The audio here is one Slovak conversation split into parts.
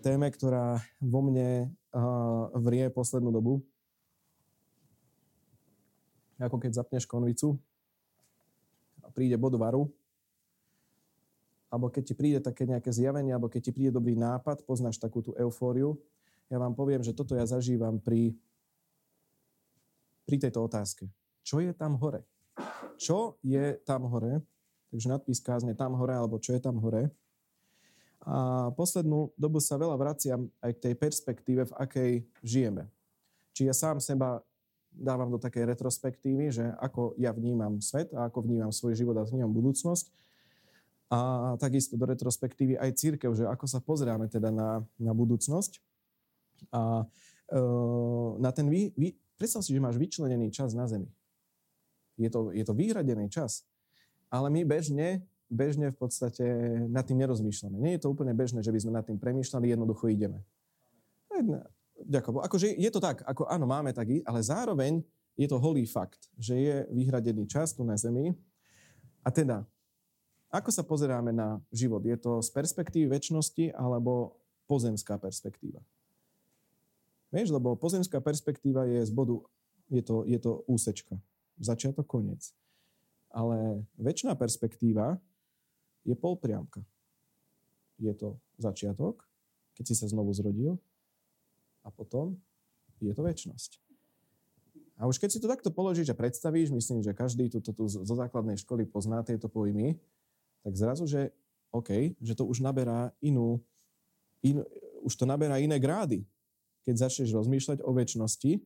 téme, ktorá vo mne uh, vrie poslednú dobu. Ako keď zapneš konvicu a príde bod varu, alebo keď ti príde také nejaké zjavenie, alebo keď ti príde dobrý nápad, poznáš takú tú eufóriu. Ja vám poviem, že toto ja zažívam pri, pri tejto otázke. Čo je tam hore? Čo je tam hore? Takže nadpis kázne tam hore, alebo čo je tam hore. A poslednú dobu sa veľa vraciam aj k tej perspektíve, v akej žijeme. Či ja sám seba dávam do takej retrospektívy, že ako ja vnímam svet a ako vnímam svoj život a vnímam budúcnosť a takisto do retrospektívy aj církev, že ako sa pozráme teda na, na budúcnosť. A e, na ten vy, vy, predstav si, že máš vyčlenený čas na Zemi. Je to, je to vyhradený čas. Ale my bežne, bežne v podstate nad tým nerozmýšľame. Nie je to úplne bežné, že by sme nad tým premýšľali, jednoducho ideme. Ďakujem. Akože je to tak, ako áno, máme taký, ale zároveň je to holý fakt, že je vyhradený čas tu na Zemi. A teda, ako sa pozeráme na život? Je to z perspektívy väčšnosti alebo pozemská perspektíva? Vieš, lebo pozemská perspektíva je z bodu, je to, je to úsečka. Začiatok, koniec. Ale väčšiná perspektíva je polpriamka. Je to začiatok, keď si sa znovu zrodil a potom je to väčšnosť. A už keď si to takto položíš a predstavíš, myslím, že každý tu, zo základnej školy pozná tieto pojmy, tak zrazu, že OK, že to už naberá inú, in, už to naberá iné grády, keď začneš rozmýšľať o väčšnosti.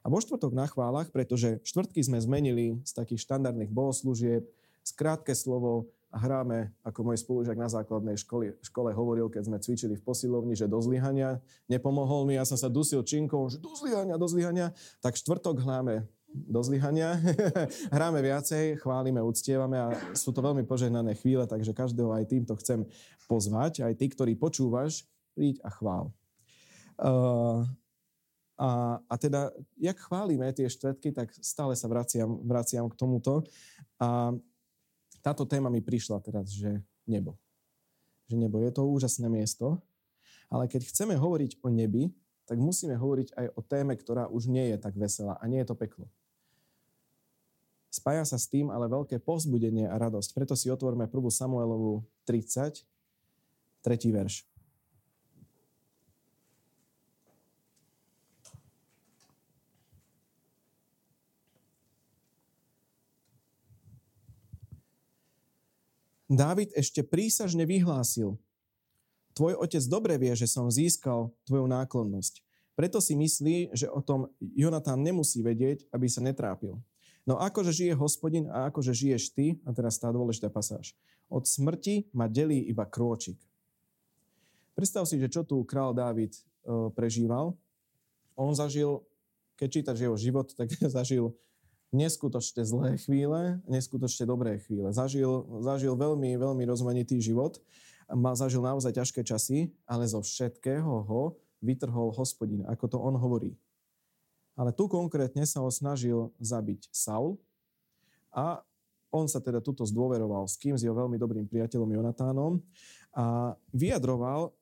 A vo štvrtok na chválach, pretože štvrtky sme zmenili z takých štandardných bohoslúžieb, skrátke slovo a hráme, ako môj spolužiak na základnej škole, škole hovoril, keď sme cvičili v posilovni, že do zlyhania. Nepomohol mi, ja som sa dusil činkou, že do zlyhania, do zlyhania. Tak štvrtok hráme do zlyhania. Hráme viacej, chválime, uctievame a sú to veľmi požehnané chvíle, takže každého aj týmto chcem pozvať. Aj ty, ktorý počúvaš, príď a chvál. Uh, a, a teda, jak chválime tie štvrtky, tak stále sa vraciam, vraciam k tomuto. A táto téma mi prišla teraz, že nebo. Že nebo je to úžasné miesto, ale keď chceme hovoriť o nebi, tak musíme hovoriť aj o téme, ktorá už nie je tak veselá a nie je to peklo. Spája sa s tým ale veľké povzbudenie a radosť. Preto si otvorme 1. Samuelovú 30, 3. verš. Dávid ešte prísažne vyhlásil, tvoj otec dobre vie, že som získal tvoju náklonnosť. Preto si myslí, že o tom Jonatán nemusí vedieť, aby sa netrápil. No akože žije hospodin a akože žiješ ty, a teraz tá dôležitá pasáž, od smrti ma delí iba krôčik. Predstav si, že čo tu král Dávid e, prežíval. On zažil, keď čítaš jeho život, tak zažil neskutočne zlé chvíle, neskutočne dobré chvíle. Zažil, zažil veľmi, veľmi rozmanitý život, ma zažil naozaj ťažké časy, ale zo všetkého ho vytrhol hospodin, ako to on hovorí. Ale tu konkrétne sa ho snažil zabiť Saul a on sa teda tuto zdôveroval s kým, s jeho veľmi dobrým priateľom Jonatánom a vyjadroval,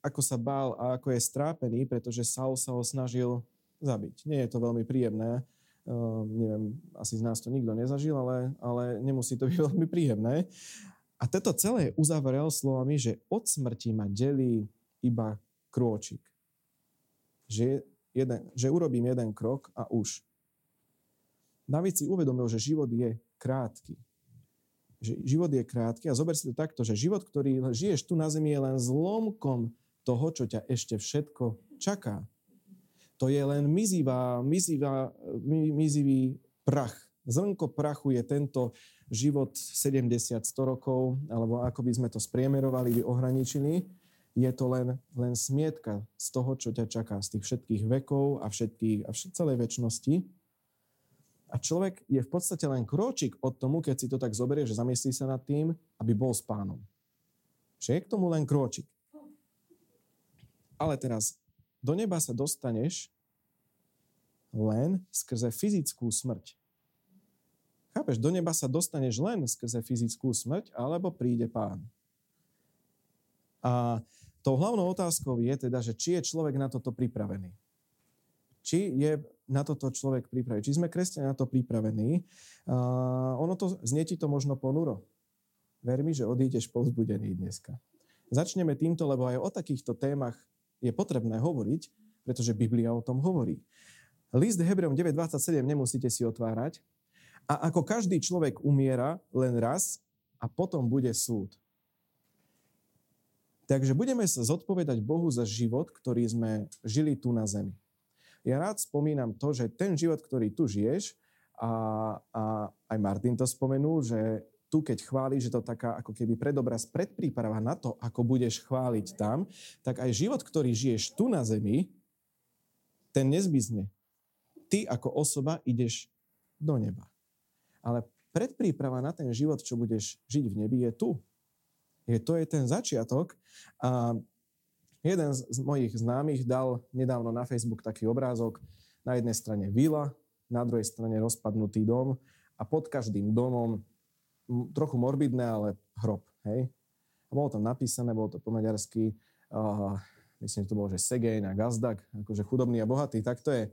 ako sa bál a ako je strápený, pretože Saul sa ho snažil zabiť. Nie je to veľmi príjemné, uh, neviem, asi z nás to nikto nezažil, ale, ale nemusí to byť veľmi príjemné. A toto celé uzavrel slovami, že od smrti ma delí iba krôčik. Že jeden, že urobím jeden krok a už. David si uvedomil, že život je krátky. Že život je krátky a zober si to takto, že život, ktorý žiješ tu na zemi, je len zlomkom toho, čo ťa ešte všetko čaká. To je len mizivá, mizivá, mizivý prach. Zrnko prachu je tento život 70-100 rokov, alebo ako by sme to spriemerovali, ohraničili je to len, len smietka z toho, čo ťa čaká, z tých všetkých vekov a, všetkých, a všet, celej väčšnosti. A človek je v podstate len kročík od tomu, keď si to tak zoberie, že zamyslí sa nad tým, aby bol s pánom. Že je k tomu len kročík. Ale teraz, do neba sa dostaneš len skrze fyzickú smrť. Chápeš, do neba sa dostaneš len skrze fyzickú smrť, alebo príde pán. A tou hlavnou otázkou je teda, že či je človek na toto pripravený. Či je na toto človek pripravený. Či sme kresťania na to pripravení. Uh, ono to, znie ti to možno ponuro. Ver mi, že odídeš povzbudený dneska. Začneme týmto, lebo aj o takýchto témach je potrebné hovoriť, pretože Biblia o tom hovorí. List Hebreom 9.27 nemusíte si otvárať. A ako každý človek umiera len raz a potom bude súd. Takže budeme sa zodpovedať Bohu za život, ktorý sme žili tu na zemi. Ja rád spomínam to, že ten život, ktorý tu žiješ, a, a aj Martin to spomenul, že tu, keď chváliš, že to taká ako keby predobraz, predpríprava na to, ako budeš chváliť tam, tak aj život, ktorý žiješ tu na zemi, ten nezmizne. Ty ako osoba ideš do neba. Ale predpríprava na ten život, čo budeš žiť v nebi, je tu. Je, to je ten začiatok. A jeden z mojich známych dal nedávno na Facebook taký obrázok. Na jednej strane vila, na druhej strane rozpadnutý dom a pod každým domom trochu morbidné, ale hrob. Hej? A bolo tam napísané, bolo to po maďarsky, uh, myslím, že to bolo, že Segejn a Gazdak, akože chudobný a bohatý, tak to je.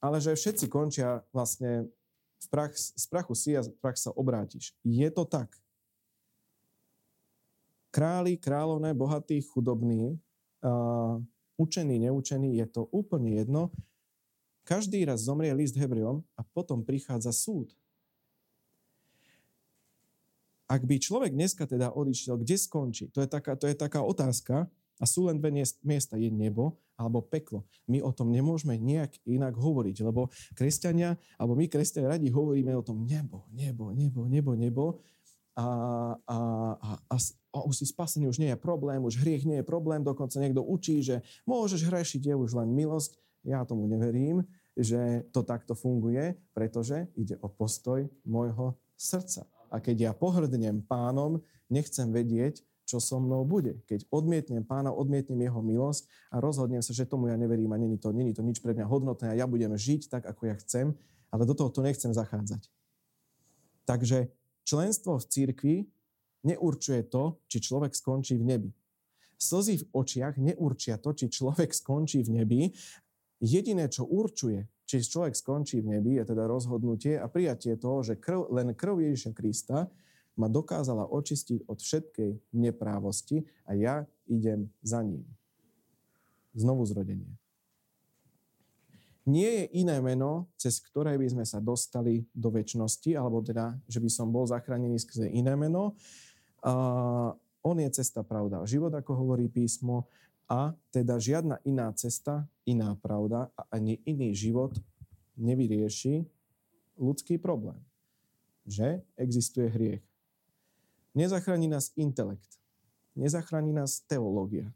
Ale že všetci končia vlastne v prach, z prachu si a z prach sa obrátiš. Je to tak. Králi, kráľovné, bohatí, chudobní, uh, učení, neučení, je to úplne jedno. Každý raz zomrie list Hebrejom a potom prichádza súd. Ak by človek dneska teda odišiel, kde skončí? To je taká, to je taká otázka. A sú len dve miesta, je nebo alebo peklo. My o tom nemôžeme nejak inak hovoriť, lebo kresťania, alebo my kresťania radi hovoríme o tom nebo, nebo, nebo, nebo, nebo a, a, a, a, a už si spasený, už nie je problém, už hriech nie je problém, dokonca niekto učí, že môžeš hrešiť, je už len milosť. Ja tomu neverím, že to takto funguje, pretože ide o postoj môjho srdca. A keď ja pohrdnem pánom, nechcem vedieť, čo so mnou bude. Keď odmietnem pána, odmietnem jeho milosť a rozhodnem sa, že tomu ja neverím a není to, není to nič pre mňa hodnotné a ja budem žiť tak, ako ja chcem, ale do toho to nechcem zachádzať. Takže členstvo v cirkvi neurčuje to, či človek skončí v nebi. Slzy v očiach neurčia to, či človek skončí v nebi. Jediné, čo určuje, či človek skončí v nebi, je teda rozhodnutie a prijatie toho, že krv, len krv Ježiša Krista ma dokázala očistiť od všetkej neprávosti a ja idem za ním. Znovu zrodenie. Nie je iné meno, cez ktoré by sme sa dostali do väčšnosti, alebo teda, že by som bol zachránený skrze iné meno. Uh, on je cesta, pravda, život, ako hovorí písmo, a teda žiadna iná cesta, iná pravda a ani iný život nevyrieši ľudský problém. Že existuje hriech. Nezachráni nás intelekt. Nezachráni nás teológia.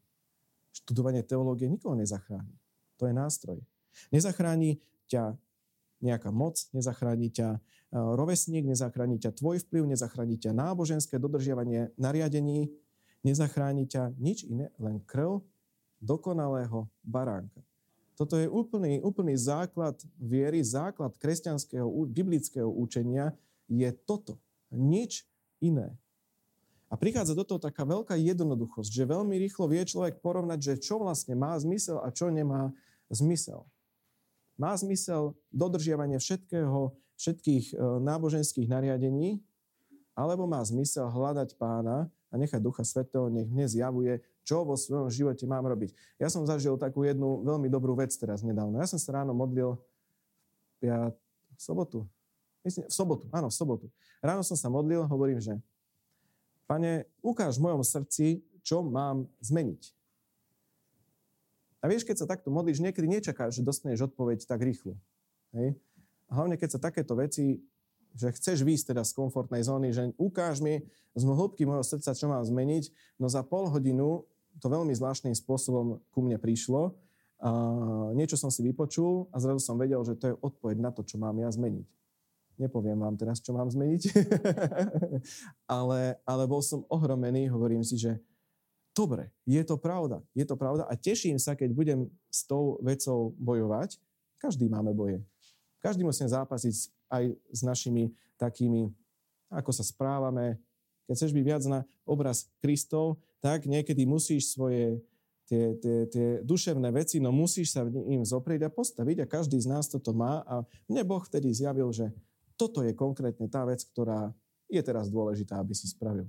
Študovanie teológie nikoho nezachráni. To je nástroj. Nezachráni ťa nejaká moc, nezachráni ťa e, rovesník, nezachráni ťa tvoj vplyv, nezachráni ťa náboženské dodržiavanie nariadení, nezachráni ťa nič iné, len krv dokonalého baránka. Toto je úplný, úplný základ viery, základ kresťanského, biblického učenia je toto. Nič iné. A prichádza do toho taká veľká jednoduchosť, že veľmi rýchlo vie človek porovnať, že čo vlastne má zmysel a čo nemá zmysel. Má zmysel dodržiavanie všetkého, všetkých e, náboženských nariadení, alebo má zmysel hľadať pána a nechať Ducha Svetého, nech mne zjavuje, čo vo svojom živote mám robiť. Ja som zažil takú jednu veľmi dobrú vec teraz nedávno. Ja som sa ráno modlil ja, v sobotu. Myslím, v sobotu, áno, v sobotu. Ráno som sa modlil, hovorím, že Pane, ukáž v mojom srdci, čo mám zmeniť. A vieš, keď sa takto modlíš, niekedy nečakáš, že dostaneš odpoveď tak rýchlo. Hej? Hlavne, keď sa takéto veci, že chceš výjsť teda z komfortnej zóny, že ukáž mi z hĺbky môjho srdca, čo mám zmeniť, no za pol hodinu to veľmi zvláštnym spôsobom ku mne prišlo. A niečo som si vypočul a zrazu som vedel, že to je odpoveď na to, čo mám ja zmeniť. Nepoviem vám teraz, čo mám zmeniť, ale, ale bol som ohromený, hovorím si, že dobre, je to pravda, je to pravda a teším sa, keď budem s tou vecou bojovať. Každý máme boje. Každý musíme zápasiť aj s našimi takými, ako sa správame. Keď chceš byť viac na obraz Kristov, tak niekedy musíš svoje tie, tie, tie duševné veci, no musíš sa im zoprieť a postaviť a každý z nás toto má a mne Boh vtedy zjavil, že toto je konkrétne tá vec, ktorá je teraz dôležitá, aby si spravil.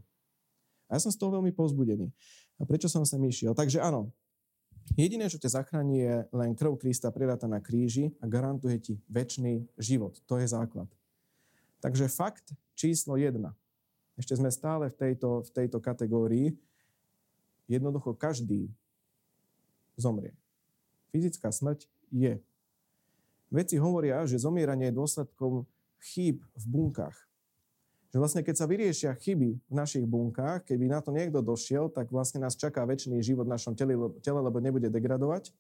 A ja som z toho veľmi povzbudený. A prečo som sem išiel? Takže áno, jediné, čo ťa zachráni, je len krv Krista pridáta na kríži a garantuje ti väčší život. To je základ. Takže fakt číslo jedna. Ešte sme stále v tejto, v tejto kategórii. Jednoducho každý zomrie. Fyzická smrť je. Veci hovoria, že zomieranie je dôsledkom chýb v bunkách. Že vlastne keď sa vyriešia chyby v našich bunkách, keby na to niekto došiel, tak vlastne nás čaká väčší život v našom tele, tele, lebo nebude degradovať.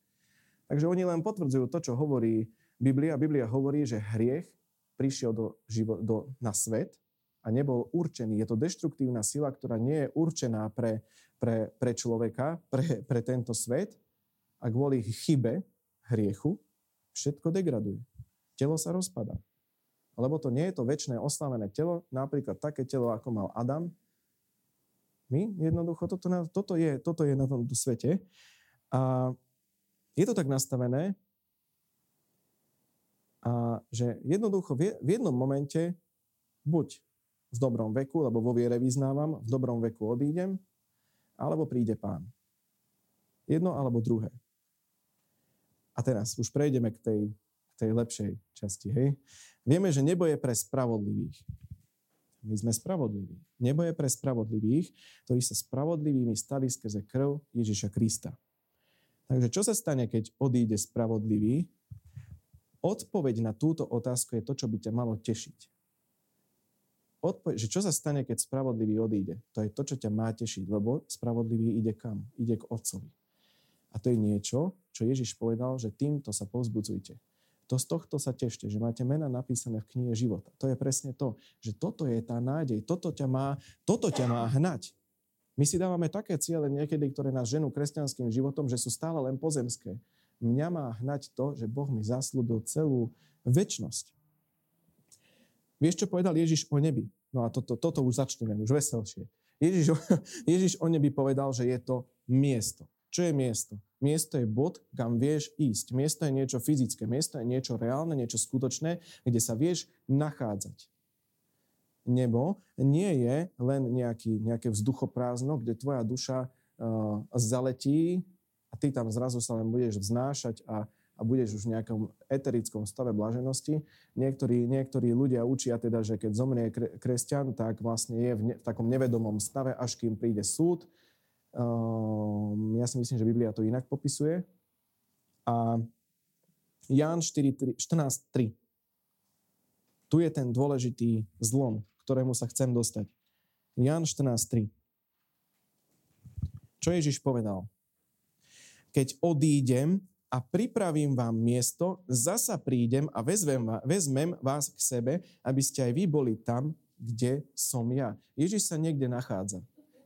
Takže oni len potvrdzujú to, čo hovorí Biblia. Biblia hovorí, že hriech prišiel do, živo, do, na svet a nebol určený. Je to deštruktívna sila, ktorá nie je určená pre, pre, pre človeka, pre, pre tento svet a kvôli chybe, hriechu, všetko degraduje. Telo sa rozpada. Lebo to nie je to väčšie oslavené telo, napríklad také telo, ako mal Adam. My jednoducho, toto, toto, je, toto je na tomto svete. A je to tak nastavené, a že jednoducho v jednom momente buď v dobrom veku, lebo vo viere vyznávam, v dobrom veku odídem, alebo príde pán. Jedno alebo druhé. A teraz už prejdeme k tej, k tej lepšej časti. Hej? Vieme, že nebo je pre spravodlivých. My sme spravodliví. Nebo je pre spravodlivých, ktorí sa spravodlivými stali skrze krv Ježiša Krista. Takže čo sa stane, keď odíde spravodlivý? Odpoveď na túto otázku je to, čo by ťa malo tešiť. Odpoveď, že čo sa stane, keď spravodlivý odíde? To je to, čo ťa má tešiť, lebo spravodlivý ide kam? Ide k Otcovi. A to je niečo, čo Ježiš povedal, že týmto sa povzbudzujte. To z tohto sa tešte, že máte mena napísané v knihe života. To je presne to, že toto je tá nádej, toto ťa má, toto ťa má hnať. My si dávame také ciele niekedy, ktoré nás ženú kresťanským životom, že sú stále len pozemské mňa má hnať to, že Boh mi zaslúbil celú väčnosť. Vieš, čo povedal Ježiš o nebi? No a toto, toto už začneme, už veselšie. Ježiš, Ježiš o nebi povedal, že je to miesto. Čo je miesto? Miesto je bod, kam vieš ísť. Miesto je niečo fyzické, miesto je niečo reálne, niečo skutočné, kde sa vieš nachádzať. Nebo nie je len nejaký, nejaké vzduchoprázdno, kde tvoja duša uh, zaletí a ty tam zrazu sa len budeš vznášať a, a budeš už v nejakom eterickom stave blaženosti. Niektorí, niektorí ľudia učia teda, že keď zomrie kresťan, tak vlastne je v, ne, v takom nevedomom stave, až kým príde súd. Um, ja si myslím, že Biblia to inak popisuje. A Ján 14.3. Tu je ten dôležitý zlom, ktorému sa chcem dostať. Ján 14.3. Čo Ježiš povedal? keď odídem a pripravím vám miesto, zasa prídem a vezmem, vezmem vás k sebe, aby ste aj vy boli tam, kde som ja. Ježiš sa niekde nachádza.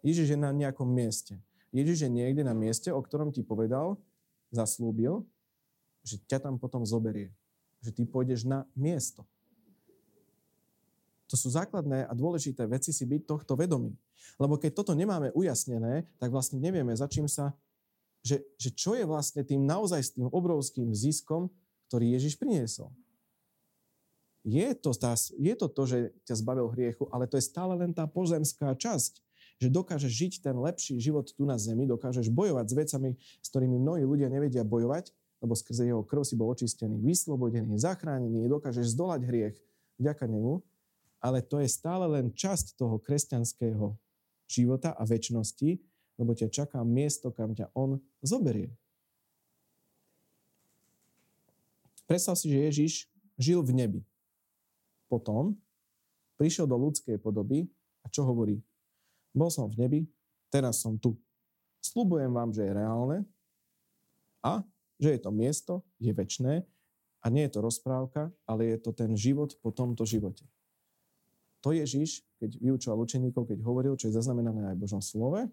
Ježiš je na nejakom mieste. Ježiš je niekde na mieste, o ktorom ti povedal, zaslúbil, že ťa tam potom zoberie. Že ty pôjdeš na miesto. To sú základné a dôležité veci si byť tohto vedomí. Lebo keď toto nemáme ujasnené, tak vlastne nevieme, za čím sa že, že čo je vlastne tým naozaj s tým obrovským ziskom, ktorý Ježiš priniesol. Je to, tá, je to to, že ťa zbavil hriechu, ale to je stále len tá pozemská časť, že dokážeš žiť ten lepší život tu na zemi, dokážeš bojovať s vecami, s ktorými mnohí ľudia nevedia bojovať, lebo skrze jeho krv si bol očistený, vyslobodený, zachránený, dokážeš zdolať hriech vďaka nemu, ale to je stále len časť toho kresťanského života a väčšnosti, lebo ťa čaká miesto, kam ťa on zoberie. Predstav si, že Ježiš žil v nebi. Potom prišiel do ľudskej podoby a čo hovorí? Bol som v nebi, teraz som tu. Slubujem vám, že je reálne a že je to miesto, je väčné a nie je to rozprávka, ale je to ten život po tomto živote. To Ježiš, keď vyučoval učeníkov, keď hovoril, čo je zaznamenané aj v Božom slove,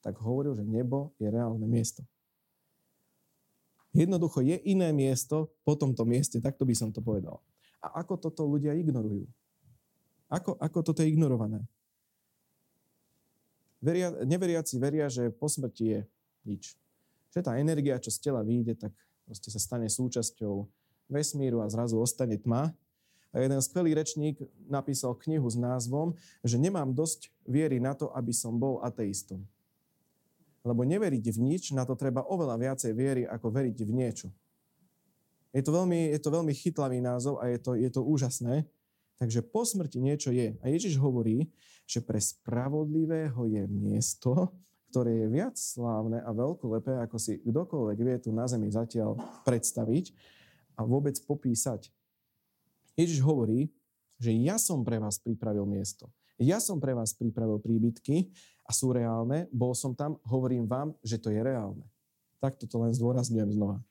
tak hovoril, že nebo je reálne miesto. Jednoducho je iné miesto po tomto mieste, takto by som to povedal. A ako toto ľudia ignorujú? Ako, ako toto je ignorované? Veria, neveriaci veria, že po smrti je nič. Že tá energia, čo z tela vyjde, tak proste sa stane súčasťou vesmíru a zrazu ostane tma. A jeden skvelý rečník napísal knihu s názvom, že nemám dosť viery na to, aby som bol ateistom. Lebo neveriť v nič, na to treba oveľa viacej viery, ako veriť v niečo. Je to veľmi, je to veľmi chytlavý názov a je to, je to úžasné. Takže po smrti niečo je. A Ježiš hovorí, že pre spravodlivého je miesto, ktoré je viac slávne a veľkolepé, ako si kdokoľvek vie tu na zemi zatiaľ predstaviť a vôbec popísať. Ježiš hovorí, že ja som pre vás pripravil miesto. Ja som pre vás pripravil príbytky a sú reálne. Bol som tam, hovorím vám, že to je reálne. Takto to len zdôrazňujem znova.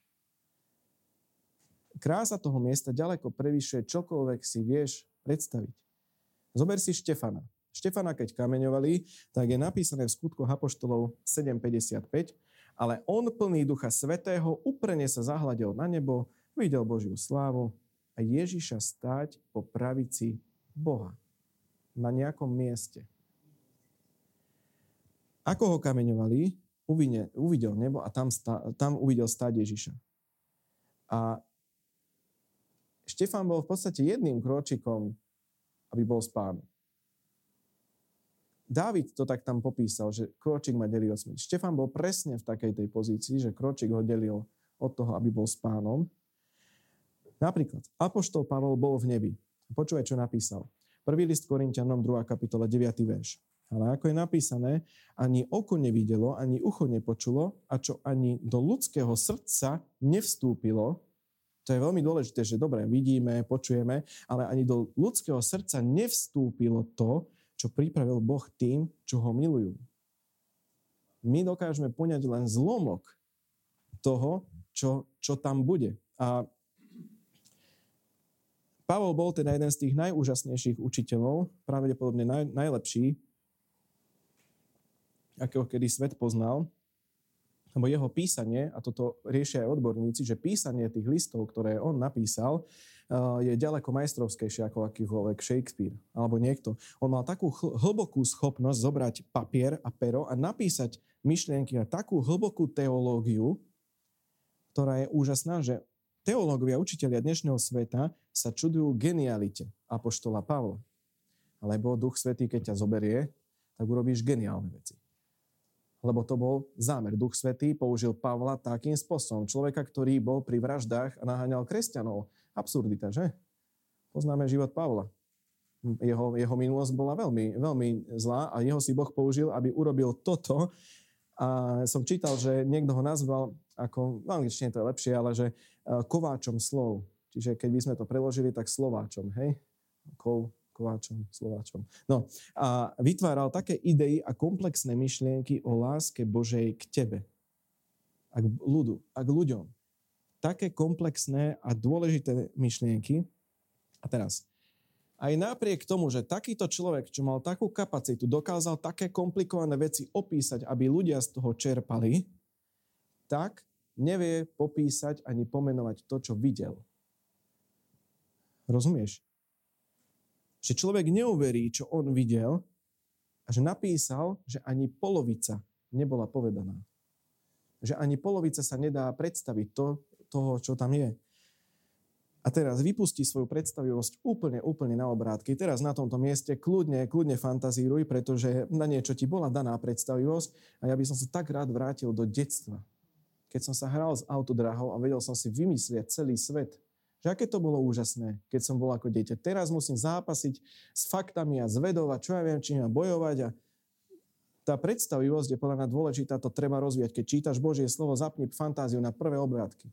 Krása toho miesta ďaleko prevyšuje čokoľvek si vieš predstaviť. Zober si Štefana. Štefana, keď kameňovali, tak je napísané v skutkoch Apoštolov 7.55, ale on plný Ducha Svetého uprene sa zahľadil na nebo, videl Božiu slávu a Ježiša stáť po pravici Boha na nejakom mieste. Ako ho kameňovali, uvidel nebo a tam, stá, tam uvidel stáť Ježiša. A Štefan bol v podstate jedným kročikom, aby bol s pánom. Dávid to tak tam popísal, že kročík ma delí od smrti. Štefan bol presne v takej tej pozícii, že kročík ho delil od toho, aby bol s pánom. Napríklad, Apoštol Pavol bol v nebi. Počúvaj, čo napísal. Prvý list Korintianom, 2. kapitola, 9. verš. Ale ako je napísané, ani oko nevidelo, ani ucho nepočulo a čo ani do ľudského srdca nevstúpilo, to je veľmi dôležité, že dobre, vidíme, počujeme, ale ani do ľudského srdca nevstúpilo to, čo pripravil Boh tým, čo ho milujú. My dokážeme poňať len zlomok toho, čo, čo tam bude. A Pavol bol teda jeden z tých najúžasnejších učiteľov, pravdepodobne naj, najlepší, akého kedy svet poznal lebo jeho písanie, a toto riešia aj odborníci, že písanie tých listov, ktoré on napísal, eh, je ďaleko majstrovskejšie ako akýkoľvek Shakespeare alebo niekto. On mal takú hlbokú schopnosť zobrať papier a pero a napísať myšlienky a takú hlbokú teológiu, ktorá je úžasná, že teológovia, učiteľia dnešného sveta sa čudujú genialite Apoštola Pavla. Lebo Duch Svetý, keď ťa zoberie, tak urobíš geniálne veci lebo to bol zámer. Duch Svetý použil Pavla takým spôsobom. Človeka, ktorý bol pri vraždách a naháňal kresťanov. Absurdita, že? Poznáme život Pavla. Jeho, jeho minulosť bola veľmi, veľmi zlá a jeho si Boh použil, aby urobil toto. A som čítal, že niekto ho nazval ako, v angličtine to je lepšie, ale že e, kováčom slov. Čiže keď by sme to preložili, tak slováčom, hej? Kov, Kováčom, Slováčom. No a vytváral také idei a komplexné myšlienky o láske Božej k tebe a k ľudu a k ľuďom. Také komplexné a dôležité myšlienky. A teraz, aj napriek tomu, že takýto človek, čo mal takú kapacitu, dokázal také komplikované veci opísať, aby ľudia z toho čerpali, tak nevie popísať ani pomenovať to, čo videl. Rozumieš? Že človek neuverí, čo on videl a že napísal, že ani polovica nebola povedaná. Že ani polovica sa nedá predstaviť to, toho, čo tam je. A teraz vypustí svoju predstavivosť úplne, úplne na obrátky. Teraz na tomto mieste kľudne, kľudne fantazíruj, pretože na niečo ti bola daná predstavivosť a ja by som sa tak rád vrátil do detstva. Keď som sa hral s autodrahou a vedel som si vymyslieť celý svet, aké to bolo úžasné, keď som bol ako dieťa. Teraz musím zápasiť s faktami a zvedovať, čo ja viem, či mám bojovať a tá predstavivosť je podľa mňa dôležitá, to treba rozvíjať. Keď čítaš Božie slovo, zapni fantáziu na prvé obrátky.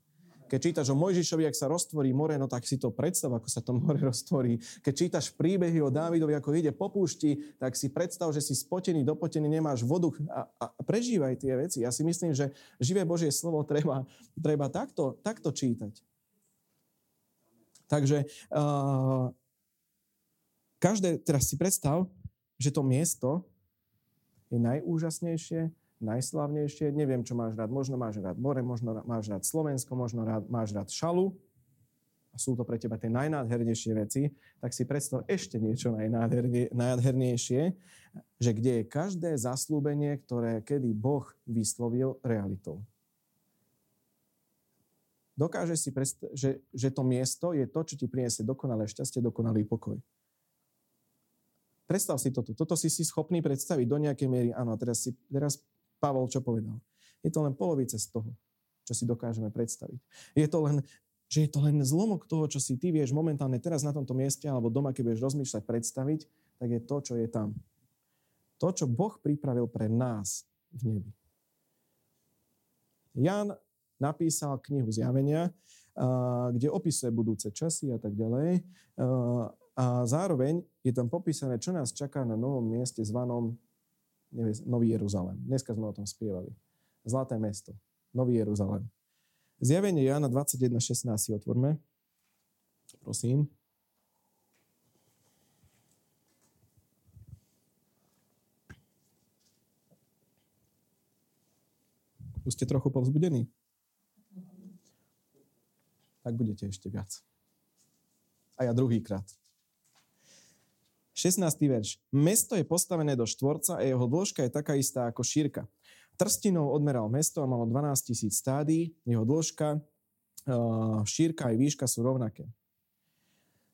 Keď čítaš o Mojžišovi, ak sa roztvorí more, no tak si to predstav, ako sa to more roztvorí. Keď čítaš príbehy o Dávidovi, ako ide po púšti, tak si predstav, že si spotený, dopotený, nemáš vodu a, a prežívaj tie veci. Ja si myslím, že živé Božie slovo treba, treba takto, takto čítať. Takže uh, každé, teraz si predstav, že to miesto je najúžasnejšie, najslavnejšie, neviem, čo máš rád, možno máš rád more, možno máš rád Slovensko, možno rád, máš rád šalu, a sú to pre teba tie najnádhernejšie veci, tak si predstav ešte niečo najnádhernejšie, že kde je každé zaslúbenie, ktoré kedy Boh vyslovil realitou. Dokáže si predstaviť, že, že to miesto je to, čo ti priniesie dokonalé šťastie, dokonalý pokoj. Predstav si toto. Toto si si schopný predstaviť do nejakej miery. Áno, a teraz, si, teraz Pavol čo povedal? Je to len polovice z toho, čo si dokážeme predstaviť. Je to len, že je to len zlomok toho, čo si ty vieš momentálne teraz na tomto mieste alebo doma, keď budeš rozmýšľať, predstaviť, tak je to, čo je tam. To, čo Boh pripravil pre nás v nebi. Jan napísal knihu Zjavenia, kde opisuje budúce časy a tak ďalej. A zároveň je tam popísané, čo nás čaká na novom mieste zvanom nevie, Nový Jeruzalém. Dneska sme o tom spievali. Zlaté mesto. Nový Jeruzalém. Zjavenie Jana 21.16 si otvorme. Prosím. Už ste trochu povzbudení? Tak budete ešte viac. A ja druhýkrát. 16. verš. Mesto je postavené do štvorca a jeho dĺžka je taká istá ako šírka. Trstinou odmeral mesto a malo 12 tisíc stádií, jeho dĺžka, šírka aj výška sú rovnaké.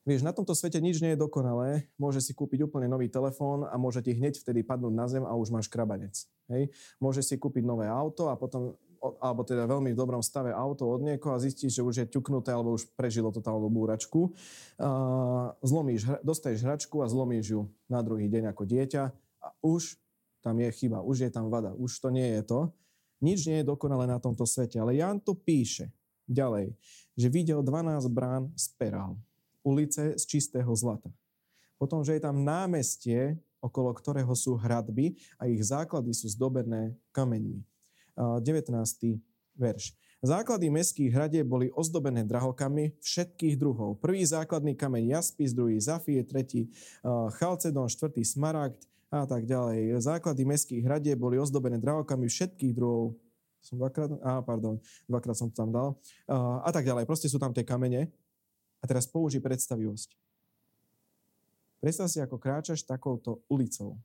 Vieš, na tomto svete nič nie je dokonalé. Môže si kúpiť úplne nový telefón a môže ti hneď vtedy padnúť na zem a už máš krabanec. Hej? Môže si kúpiť nové auto a potom alebo teda veľmi v dobrom stave auto od niekoho a zistíš, že už je ťuknuté alebo už prežilo totálnu búračku. Zlomíš, dostaneš hračku a zlomíš ju na druhý deň ako dieťa a už tam je chyba, už je tam vada, už to nie je to. Nič nie je dokonalé na tomto svete, ale Jan to píše ďalej, že videl 12 brán z perál, ulice z čistého zlata. Potom, že je tam námestie, okolo ktorého sú hradby a ich základy sú zdobené kameňmi. 19. verš. Základy mestských hradieb boli ozdobené drahokami všetkých druhov. Prvý základný kameň jaspis, druhý zafie, tretí chalcedon, štvrtý smaragd a tak ďalej. Základy mestských hradieb boli ozdobené drahokami všetkých druhov. Som dvakrát, á, pardon, dvakrát som to tam dal. A tak ďalej. Proste sú tam tie kamene. A teraz použij predstavivosť. Predstav si, ako kráčaš takouto ulicou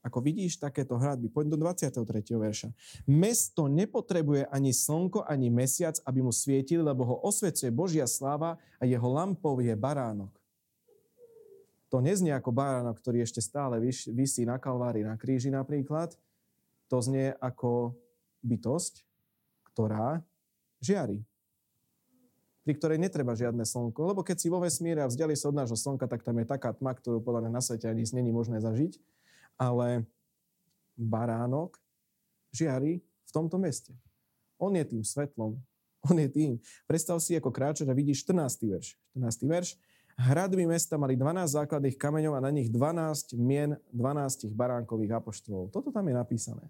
ako vidíš takéto hradby. Poď do 23. verša. Mesto nepotrebuje ani slnko, ani mesiac, aby mu svietili, lebo ho osvecuje Božia sláva a jeho lampou je baránok. To neznie ako baránok, ktorý ešte stále vysí na kalvári, na kríži napríklad. To znie ako bytosť, ktorá žiari pri ktorej netreba žiadne slnko. Lebo keď si vo vesmíre a vzdiali sa od nášho slnka, tak tam je taká tma, ktorú podľa mňa na svete ani není možné zažiť ale baránok žiari v tomto meste. On je tým svetlom. On je tým. Predstav si, ako kráčaš a vidíš 14. verš. 14. verš. Hradby mesta mali 12 základných kameňov a na nich 12 mien 12 baránkových apoštolov. Toto tam je napísané.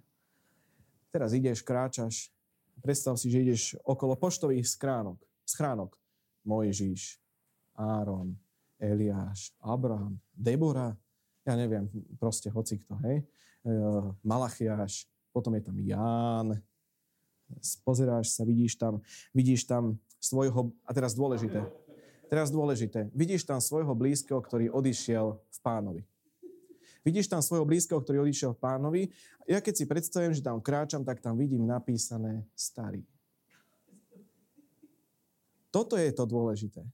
Teraz ideš, kráčaš. Predstav si, že ideš okolo poštových skránok. Schránok. Mojžiš, Áron, Eliáš, Abraham, Debora, ja neviem, proste hocikto, hej. E, Malachiáš, potom je tam Ján, pozeráš sa, vidíš tam, vidíš tam svojho, a teraz dôležité, teraz dôležité, vidíš tam svojho blízkeho, ktorý odišiel v pánovi. Vidíš tam svojho blízkeho, ktorý odišiel v pánovi. Ja keď si predstavím, že tam kráčam, tak tam vidím napísané starý. Toto je to dôležité.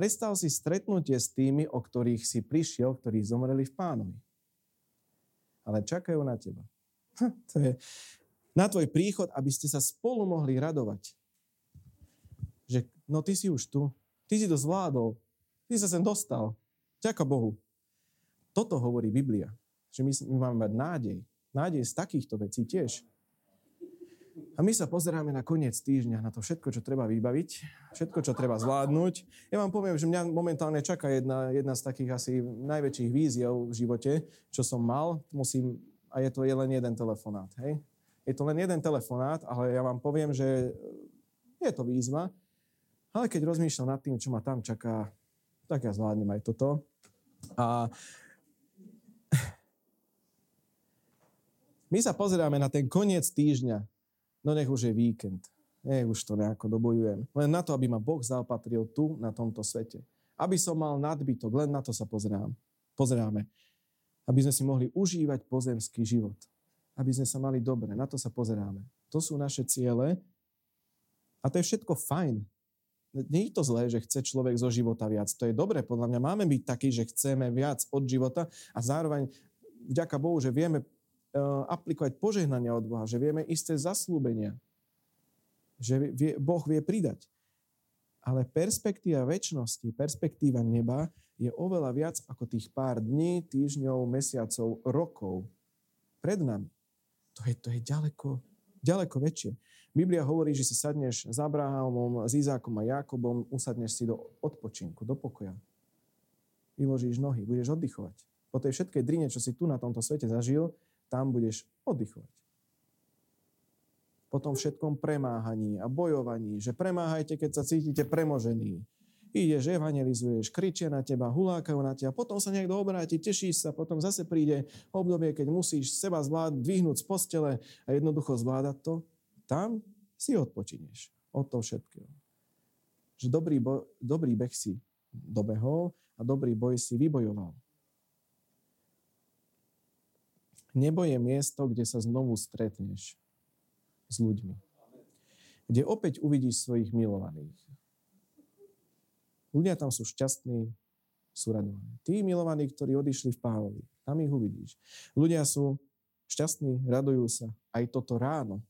Predstav si stretnutie s tými, o ktorých si prišiel, ktorí zomreli v pánovi. Ale čakajú na teba. to je na tvoj príchod, aby ste sa spolu mohli radovať. Že no ty si už tu, ty si to zvládol, ty sa sem dostal. Ďaká Bohu. Toto hovorí Biblia. Že my, my máme mať nádej. Nádej z takýchto vecí tiež. A my sa pozeráme na koniec týždňa, na to všetko, čo treba vybaviť, všetko, čo treba zvládnuť. Ja vám poviem, že mňa momentálne čaká jedna, jedna z takých asi najväčších víziev v živote, čo som mal. Musím, a je to je len jeden telefonát. Hej? Je to len jeden telefonát, ale ja vám poviem, že je to výzva. Ale keď rozmýšľam nad tým, čo ma tam čaká, tak ja zvládnem aj toto. A my sa pozeráme na ten koniec týždňa, no nech už je víkend. Nech už to nejako dobojujem. Len na to, aby ma Boh zaopatril tu, na tomto svete. Aby som mal nadbytok, len na to sa pozerám. Pozeráme. Aby sme si mohli užívať pozemský život. Aby sme sa mali dobre, na to sa pozeráme. To sú naše ciele A to je všetko fajn. Nie je to zlé, že chce človek zo života viac. To je dobré, podľa mňa máme byť takí, že chceme viac od života a zároveň vďaka Bohu, že vieme aplikovať požehnania od Boha, že vieme isté zaslúbenia, že vie, Boh vie pridať. Ale perspektíva väčšnosti, perspektíva neba je oveľa viac ako tých pár dní, týždňov, mesiacov, rokov pred nami. To je, to je ďaleko, ďaleko väčšie. Biblia hovorí, že si sadneš s Abrahamom, s Izákom a Jakobom, usadneš si do odpočinku, do pokoja. Vyložíš nohy, budeš oddychovať. Po tej všetkej drine, čo si tu na tomto svete zažil, tam budeš oddychovať. Po tom všetkom premáhaní a bojovaní, že premáhajte, keď sa cítite premožení. Ideš, evangelizuješ, kričia na teba, hulákajú na teba, potom sa niekto obráti, tešíš sa, potom zase príde obdobie, keď musíš seba zvládať, dvihnúť z postele a jednoducho zvládať to tam si odpočineš od toho všetkého. Že dobrý, bo, dobrý beh si dobehol a dobrý boj si vybojoval. Nebo je miesto, kde sa znovu stretneš s ľuďmi. Kde opäť uvidíš svojich milovaných. Ľudia tam sú šťastní, sú radovaní. Tí milovaní, ktorí odišli v pánovi, tam ich uvidíš. Ľudia sú šťastní, radujú sa. Aj toto ráno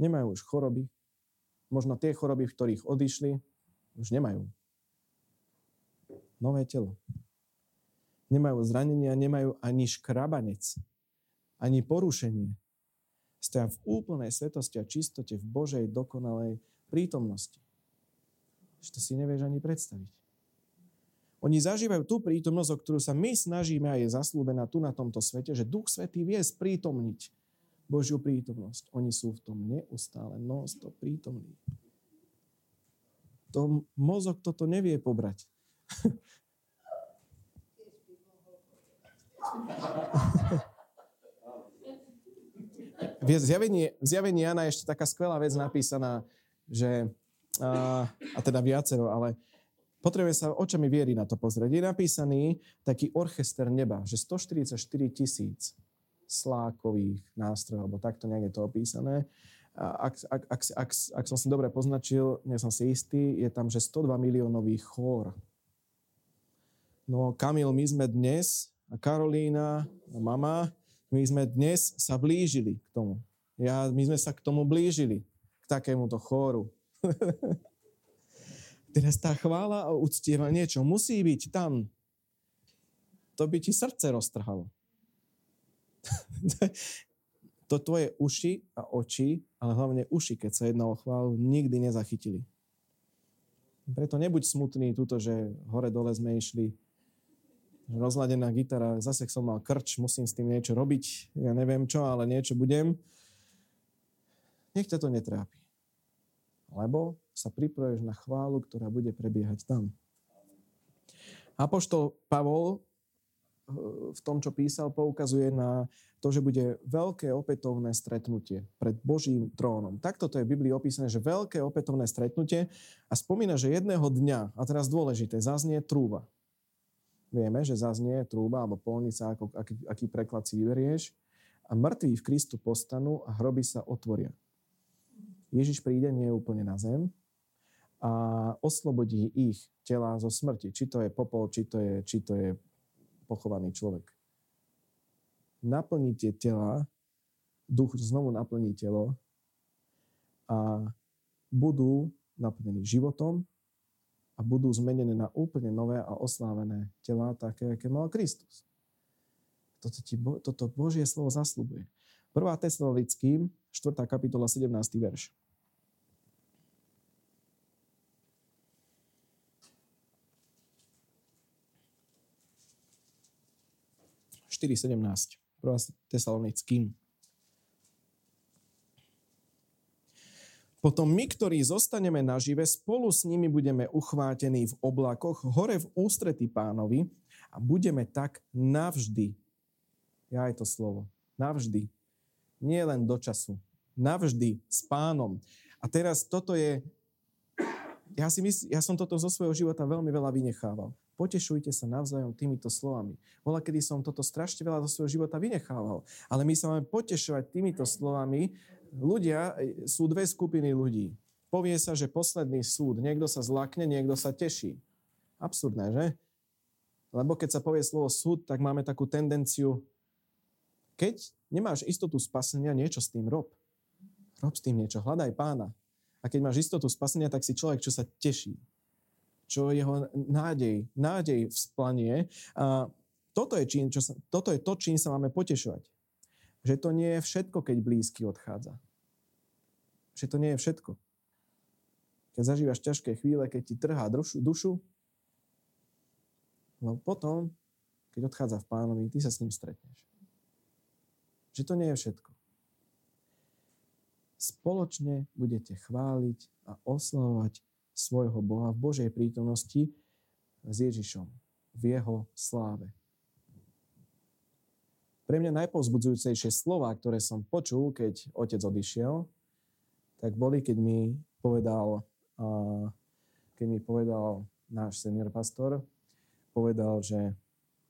Nemajú už choroby. Možno tie choroby, v ktorých odišli, už nemajú. Nové telo. Nemajú zranenia, nemajú ani škrabanec, ani porušenie. Stoja v úplnej svetosti a čistote v Božej dokonalej prítomnosti. Že to si nevieš ani predstaviť. Oni zažívajú tú prítomnosť, o ktorú sa my snažíme a je zaslúbená tu na tomto svete, že Duch Svetý vie sprítomniť Božiu prítomnosť. Oni sú v tom neustále non-stop prítomní. To mozog toto nevie pobrať. v zjavení, v zjavení Jana je ešte taká skvelá vec napísaná, že, a, a teda viacero, ale potrebuje sa očami viery na to pozrieť. Je napísaný taký orchester neba, že 144 tisíc slákových nástrojov, alebo takto nejak je to opísané. Ak, ak, ak, ak, ak som si dobre poznačil, nie som si istý, je tam, že 102 miliónový chór. No Kamil, my sme dnes, a Karolína, a mama, my sme dnes sa blížili k tomu. Ja, my sme sa k tomu blížili, k takémuto chóru. Teraz tá chvála a uctieva niečo musí byť tam. To by ti srdce roztrhalo. to tvoje uši a oči, ale hlavne uši, keď sa jedná o chválu, nikdy nezachytili. Preto nebuď smutný túto, že hore-dole sme išli, rozladená gitara, zase som mal krč, musím s tým niečo robiť, ja neviem čo, ale niečo budem. Nech ťa to netrápi. Lebo sa pripravuješ na chválu, ktorá bude prebiehať tam. Apoštol Pavol v tom, čo písal, poukazuje na to, že bude veľké opätovné stretnutie pred Božím trónom. Takto to je v Biblii opísané, že veľké opätovné stretnutie a spomína, že jedného dňa, a teraz dôležité, zaznie trúba. Vieme, že zaznie trúba alebo polnica, ako, aký, aký preklad si vyberieš. A mŕtvi v Kristu postanú a hroby sa otvoria. Ježiš príde nie úplne na zem a oslobodí ich tela zo smrti. Či to je popol, či to je, či to je pochovaný človek. Naplní tie tela, duch znovu naplní telo a budú naplnení životom a budú zmenené na úplne nové a oslávené tela, také, aké mal Kristus. Toto, ti, toto Božie slovo zaslubuje. 1. Tesalonickým, 4. kapitola, 17. verš. 4.17. 1. Tesalonickým. Potom my, ktorí zostaneme nažive, spolu s nimi budeme uchvátení v oblakoch, hore v ústrety pánovi a budeme tak navždy. Ja aj to slovo. Navždy. Nie len do času. Navždy s pánom. A teraz toto je... Ja, si mysl, ja som toto zo svojho života veľmi veľa vynechával. Potešujte sa navzájom týmito slovami. Bola, kedy som toto strašne veľa zo svojho života vynechával. Ale my sa máme potešovať týmito slovami, ľudia, sú dve skupiny ľudí. Povie sa, že posledný súd, niekto sa zlakne, niekto sa teší. Absurdné, že? Lebo keď sa povie slovo súd, tak máme takú tendenciu, keď nemáš istotu spasenia, niečo s tým rob. Rob s tým niečo, hľadaj pána. A keď máš istotu spasenia, tak si človek, čo sa teší. Čo jeho nádej, nádej vzplanie. A toto je, čím, čo sa, toto je to, čím sa máme potešovať. Že to nie je všetko, keď blízky odchádza. Že to nie je všetko. Keď zažívaš ťažké chvíle, keď ti trhá dušu, dušu no potom, keď odchádza v pánovi, ty sa s ním stretneš. Že to nie je všetko. Spoločne budete chváliť a oslavovať svojho Boha v Božej prítomnosti s Ježišom, v jeho sláve. Pre mňa najpovzbudzujúcejšie slova, ktoré som počul, keď otec odišiel, tak boli, keď mi povedal, keď mi povedal náš senior pastor, povedal, že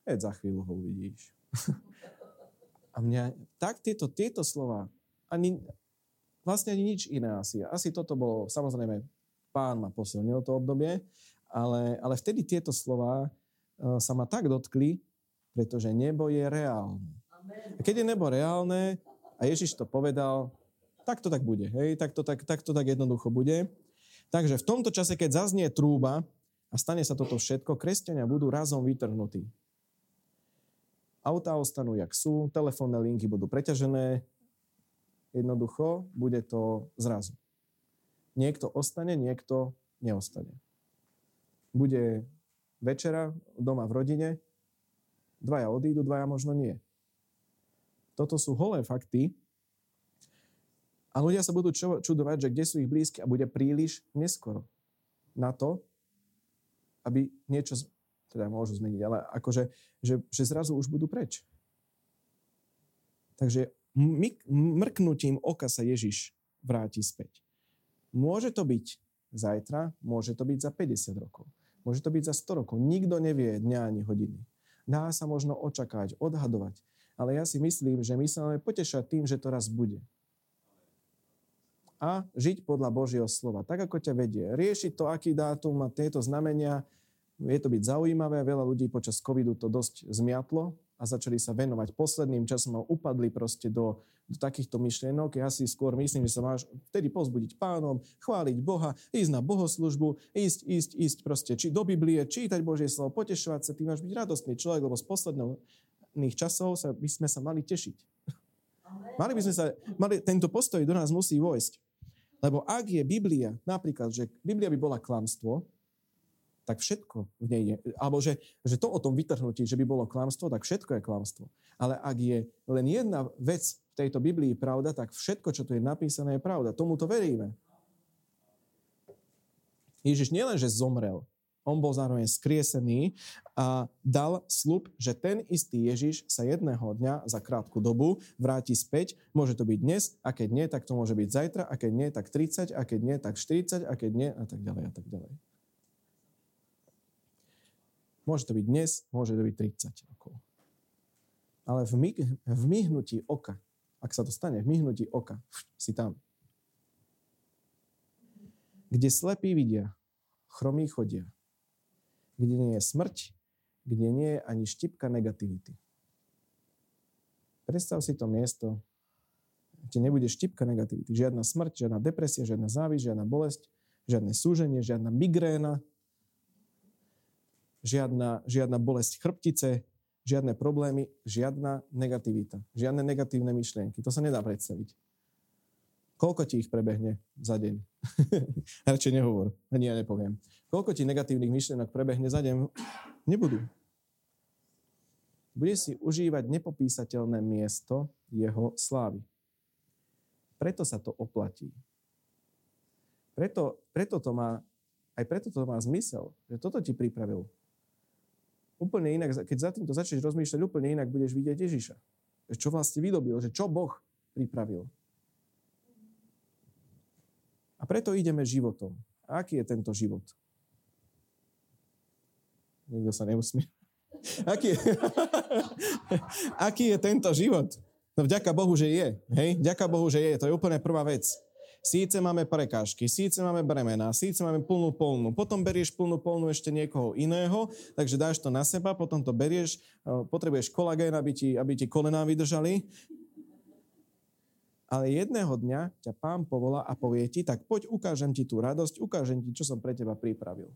veď za chvíľu ho uvidíš. A mňa, tak tieto, tieto slova, ani, vlastne ani nič iné asi. Asi toto bolo, samozrejme, pán ma posilnil to obdobie, ale, ale vtedy tieto slova uh, sa ma tak dotkli, pretože nebo je reálne. Keď je nebo reálne a Ježiš to povedal, tak to tak bude. Hej? Tak, to, tak, tak to tak jednoducho bude. Takže v tomto čase, keď zaznie trúba a stane sa toto všetko, kresťania budú razom vytrhnutí. Autá ostanú, jak sú, telefónne linky budú preťažené, jednoducho bude to zrazu. Niekto ostane, niekto neostane. Bude večera doma v rodine, dvaja odídu, dvaja možno nie. Toto sú holé fakty. A ľudia sa budú čudovať, že kde sú ich blízky a bude príliš neskoro na to, aby niečo teda môžu zmeniť, ale akože, že, že zrazu už budú preč. Takže mrknutím oka sa Ježiš vráti späť. Môže to byť zajtra, môže to byť za 50 rokov, môže to byť za 100 rokov. Nikto nevie dňa ani hodiny. Dá sa možno očakávať, odhadovať ale ja si myslím, že my sa máme potešať tým, že to raz bude. A žiť podľa Božieho slova, tak ako ťa vedie. Riešiť to, aký dátum má tieto znamenia, je to byť zaujímavé. Veľa ľudí počas covidu to dosť zmiatlo a začali sa venovať posledným časom a upadli proste do, do takýchto myšlienok. Ja si skôr myslím, že sa máš vtedy pozbudiť pánom, chváliť Boha, ísť na bohoslužbu, ísť, ísť, ísť proste či do Biblie, čítať Božie slovo, potešovať sa, ty máš byť radostný človek, lebo z posledného posledných časov sa, by sme sa mali tešiť. Mali by sme sa, mali, tento postoj do nás musí vojsť. Lebo ak je Biblia, napríklad, že Biblia by bola klamstvo, tak všetko v nej je. Alebo že, že to o tom vytrhnutí, že by bolo klamstvo, tak všetko je klamstvo. Ale ak je len jedna vec v tejto Biblii pravda, tak všetko, čo tu je napísané, je pravda. Tomu to veríme. Ježiš nielen, že zomrel, on bol zároveň skriesený a dal slub, že ten istý Ježiš sa jedného dňa za krátku dobu vráti späť. Môže to byť dnes, a keď nie, tak to môže byť zajtra, a keď nie, tak 30, a keď nie, tak 40, a keď nie, a tak ďalej, a tak ďalej. Môže to byť dnes, môže to byť 30 rokov. Ale v, my, v myhnutí oka, ak sa to stane, v myhnutí oka, si tam. Kde slepí vidia, chromí chodia, kde nie je smrť, kde nie je ani štipka negativity. Predstav si to miesto, kde nebude štipka negativity. Žiadna smrť, žiadna depresia, žiadna závisť, žiadna bolesť, žiadne súženie, žiadna migréna, žiadna, žiadna bolesť chrbtice, žiadne problémy, žiadna negativita, žiadne negatívne myšlienky. To sa nedá predstaviť. Koľko ti ich prebehne za deň? Radšej nehovor, ani ja nepoviem. Koľko ti negatívnych myšlienok prebehne za deň? Nebudú. Bude si užívať nepopísateľné miesto jeho slávy. Preto sa to oplatí. Preto, preto to má, aj preto to má zmysel, že toto ti pripravil. Úplne inak, keď za týmto začneš rozmýšľať, úplne inak budeš vidieť Ježiša. Čo vlastne vydobil, že čo Boh pripravil. Preto ideme životom. A aký je tento život? Nikto sa neusmie. Aký je, aký je tento život? No vďaka Bohu, že je. Hej? Vďaka Bohu, že je. To je úplne prvá vec. Síce máme prekážky, síce máme bremena, síce máme plnú polnú, potom berieš plnú polnú ešte niekoho iného, takže dáš to na seba, potom to berieš, potrebuješ kolagén, aby ti, aby ti kolená vydržali. Ale jedného dňa ťa pán povolá a povie ti, tak poď ukážem ti tú radosť, ukážem ti, čo som pre teba pripravil.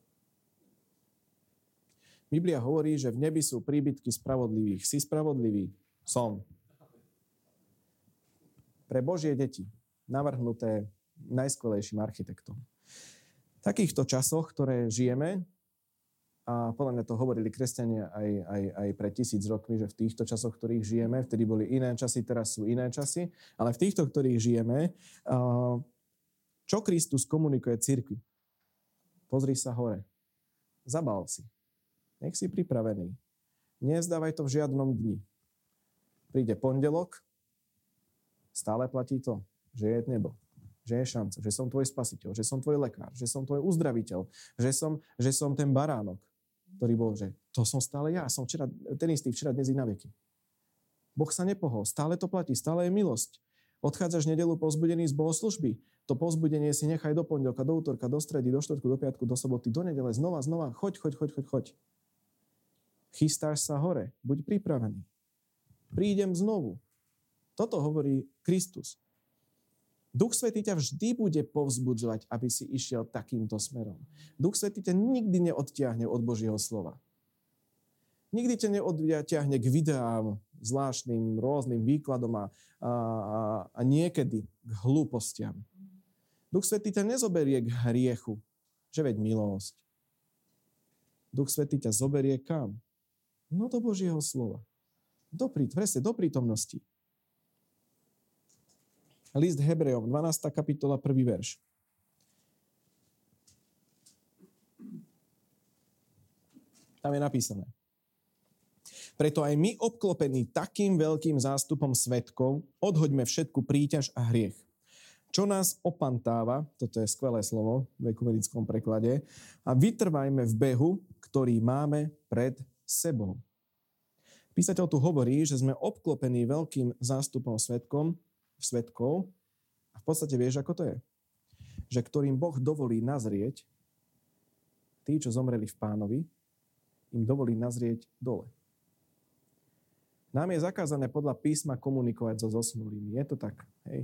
Biblia hovorí, že v nebi sú príbytky spravodlivých. Si spravodlivý? Som. Pre Božie deti, navrhnuté najskvelejším architektom. V takýchto časoch, ktoré žijeme, a podľa mňa to hovorili kresťania aj, aj, aj pre tisíc rokmi, že v týchto časoch, v ktorých žijeme, vtedy boli iné časy, teraz sú iné časy, ale v týchto, ktorých žijeme, čo Kristus komunikuje cirkvi? Pozri sa hore. Zabal si. Nech si pripravený. Nezdávaj to v žiadnom dni. Príde pondelok, stále platí to, že je nebo, že je šanca, že som tvoj spasiteľ, že som tvoj lekár, že som tvoj uzdraviteľ, že som, že som ten baránok, ktorý bol, že to som stále ja, som včera, ten istý včera, dnes i na veky. Boh sa nepohol, stále to platí, stále je milosť. Odchádzaš nedelu pozbudený z bohoslužby. To pozbudenie si nechaj do pondelka, do útorka, do stredy, do štvrtku, do piatku, do soboty, do nedele, znova, znova, choď, choď, choď, choď, choď. Chystáš sa hore. Buď pripravený. Prídem znovu. Toto hovorí Kristus. Duch Svetý ťa vždy bude povzbudzovať, aby si išiel takýmto smerom. Duch Svetý ťa nikdy neodtiahne od Božieho slova. Nikdy ťa neodtiahne k videám, zvláštnym, rôznym výkladom a, a, a niekedy k hlúpostiam. Duch Svetý ťa nezoberie k hriechu, že veď milosť. Duch Svetý ťa zoberie kam? No do Božieho slova. Do, presne, do prítomnosti. List Hebrejom, 12. kapitola, 1. verš. Tam je napísané. Preto aj my obklopení takým veľkým zástupom svetkov, odhoďme všetku príťaž a hriech. Čo nás opantáva, toto je skvelé slovo v ekumenickom preklade, a vytrvajme v behu, ktorý máme pred sebou. Písateľ tu hovorí, že sme obklopení veľkým zástupom svetkom, svetkov a v podstate vieš, ako to je. Že ktorým Boh dovolí nazrieť, tí, čo zomreli v pánovi, im dovolí nazrieť dole. Nám je zakázané podľa písma komunikovať so zosnulými. Je to tak, hej.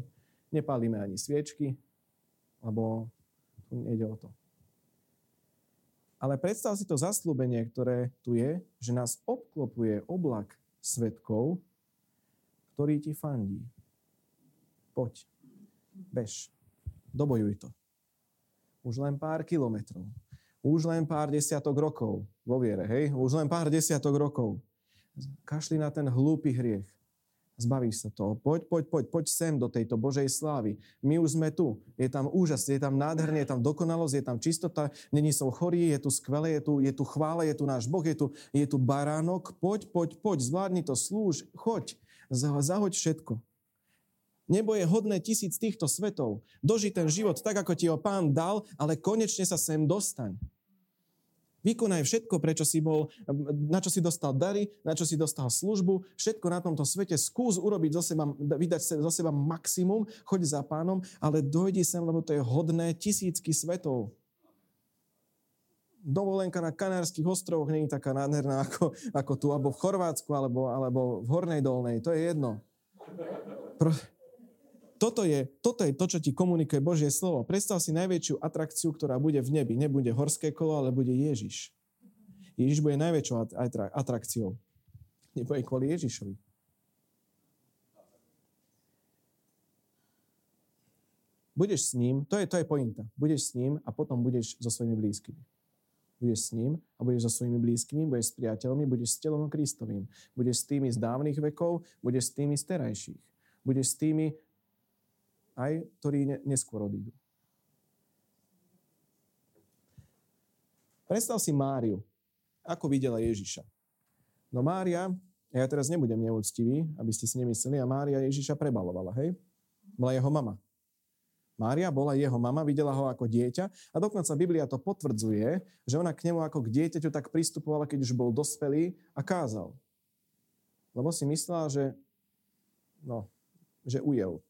Nepálime ani sviečky, lebo nejde o to. Ale predstav si to zaslúbenie, ktoré tu je, že nás obklopuje oblak svetkov, ktorý ti fandí. Poď, bež, dobojuj to. Už len pár kilometrov. Už len pár desiatok rokov vo viere, hej? Už len pár desiatok rokov. Kašli na ten hlúpy hriech. Zbavíš sa toho. Poď, poď, poď, poď sem do tejto Božej slávy. My už sme tu. Je tam úžas, je tam nádherné, je tam dokonalosť, je tam čistota, není som chorý, je tu skvelé, je tu, je tu chvála, je tu náš Boh, je tu, je tu baránok. Poď, poď, poď, zvládni to, slúž, choď, zahoď všetko. Nebo je hodné tisíc týchto svetov. Doži ten život tak, ako ti ho pán dal, ale konečne sa sem dostaň. Vykonaj všetko, prečo si bol, na čo si dostal dary, na čo si dostal službu, všetko na tomto svete. Skús urobiť zo seba, vydať zo seba maximum, choď za pánom, ale dojdi sem, lebo to je hodné tisícky svetov. Dovolenka na Kanárskych ostrovoch je taká nádherná ako, ako tu, alebo v Chorvátsku, alebo, alebo v Hornej Dolnej. To je jedno. Pro, toto je, toto je to, čo ti komunikuje Božie slovo. Predstav si najväčšiu atrakciu, ktorá bude v nebi. Nebude horské kolo, ale bude Ježiš. Ježiš bude najväčšou atrakciou. Nebude kvôli Ježišovi. Budeš s ním, to je, to je pointa. Budeš s ním a potom budeš so svojimi blízkymi. Budeš s ním a budeš so svojimi blízkymi, budeš s priateľmi, budeš s telom Kristovým. Budeš s tými z dávnych vekov, budeš s tými z terajších. Budeš s tými, aj ktorí neskôr odídu. Predstav si Máriu, ako videla Ježiša. No Mária, ja teraz nebudem neúctivý, aby ste si nemysleli, a Mária Ježiša prebalovala, hej? Bola jeho mama. Mária bola jeho mama, videla ho ako dieťa a dokonca Biblia to potvrdzuje, že ona k nemu ako k dieťaťu tak pristupovala, keď už bol dospelý a kázal. Lebo si myslela, že no, že ujel.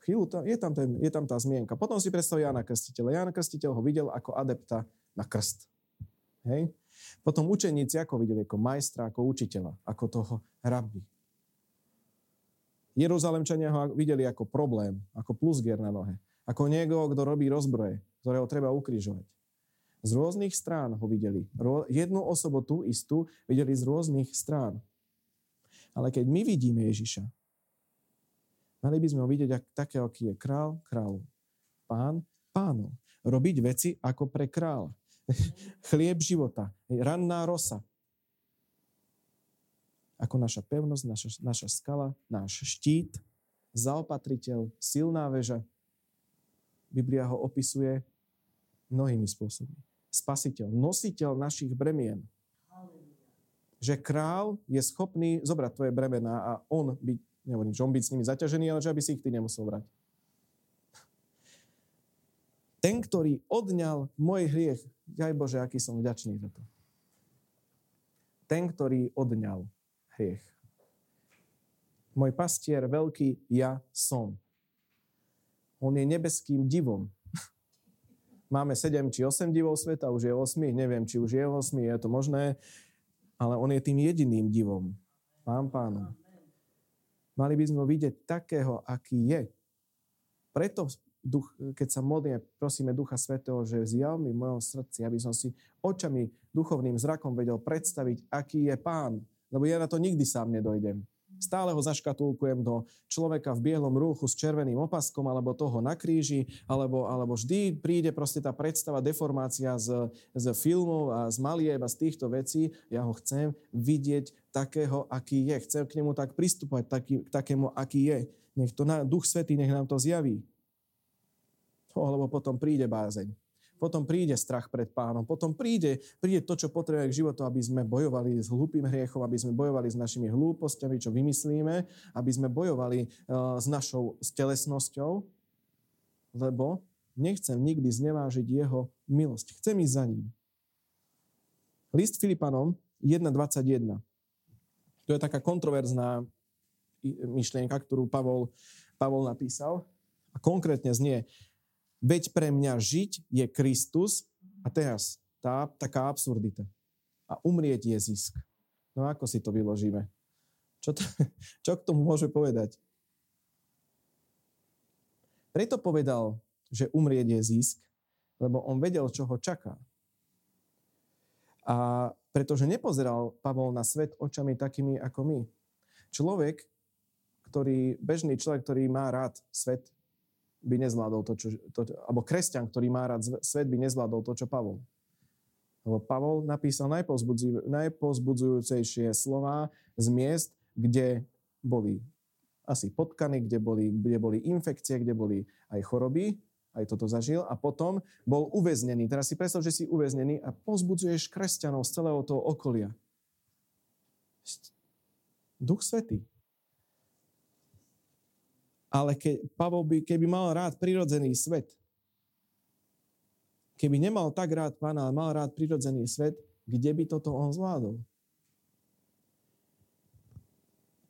Chvíľu to, je, tam ten, je tam tá zmienka. Potom si predstav Jana Krstiteľa. Jana Krstiteľ ho videl ako adepta na krst. Hej? Potom učeníci ako videli? Ako majstra, ako učiteľa, ako toho rabbi. Jeruzalemčania ho videli ako problém, ako plusger na nohe. Ako niekoho, kto robí rozbroje, ktorého treba ukrižovať. Z rôznych strán ho videli. Jednu osobu tú istú videli z rôznych strán. Ale keď my vidíme Ježiša, mali by sme ho vidieť ako takého, aký je král, král, pán, pánov. Robiť veci ako pre kráľa. Chlieb života, ranná rosa. Ako naša pevnosť, naša, naša skala, náš štít, zaopatriteľ, silná väža. Biblia ho opisuje mnohými spôsobmi spasiteľ, nositeľ našich bremien. Že král je schopný zobrať tvoje bremená a on byť, nehovorím, že on byť s nimi zaťažený, ale že aby si ich ty nemusel brať. Ten, ktorý odňal môj hriech, aj Bože, aký som vďačný za to. Ten, ktorý odňal hriech. Môj pastier veľký ja som. On je nebeským divom. Máme 7 či 8 divov sveta, už je 8, neviem, či už je 8, je to možné, ale on je tým jediným divom. Pán pánom. Mali by sme ho vidieť takého, aký je. Preto, duch, keď sa modlíme, prosíme Ducha Svetého, že zjav mi v mojom srdci, aby som si očami, duchovným zrakom vedel predstaviť, aký je pán. Lebo ja na to nikdy sám nedojdem. Stále ho zaškatulkujem do človeka v bielom rúchu s červeným opaskom, alebo toho na kríži, alebo, alebo vždy príde proste tá predstava, deformácia z, z filmov a z malieb a z týchto vecí. Ja ho chcem vidieť takého, aký je. Chcem k nemu tak pristúpať, taký, k takému, aký je. Nech to na, Duch Svetý nech nám to zjaví. Oh, lebo potom príde bázeň. Potom príde strach pred pánom. Potom príde, príde to, čo potrebujeme k životu, aby sme bojovali s hlúpým hriechom, aby sme bojovali s našimi hlúpostiami, čo vymyslíme, aby sme bojovali uh, s našou stelesnosťou, lebo nechcem nikdy znevážiť jeho milosť. Chcem ísť za ním. List Filipanom 1.21. To je taká kontroverzná myšlienka, ktorú Pavol, Pavol napísal. A konkrétne znie, Veď pre mňa žiť je Kristus a teraz tá taká absurdita. A umrieť je zisk. No ako si to vyložíme? Čo, to, čo k tomu môže povedať? Preto povedal, že umrieť je zisk, lebo on vedel, čo ho čaká. A pretože nepozeral Pavol na svet očami takými ako my. Človek, ktorý, bežný človek, ktorý má rád svet, by nezvládol to, čo, to, alebo kresťan, ktorý má rád svet, by nezvládol to, čo Pavol. Lebo Pavol napísal najpozbudzujúcejšie slova z miest, kde boli asi potkany, kde boli, kde boli infekcie, kde boli aj choroby, aj toto zažil a potom bol uväznený. Teraz si predstav, že si uväznený a pozbudzuješ kresťanov z celého toho okolia. Duch Svetý. Ale ke, Pavol by, keby mal rád prirodzený svet, keby nemal tak rád pána, ale mal rád prirodzený svet, kde by toto on zvládol?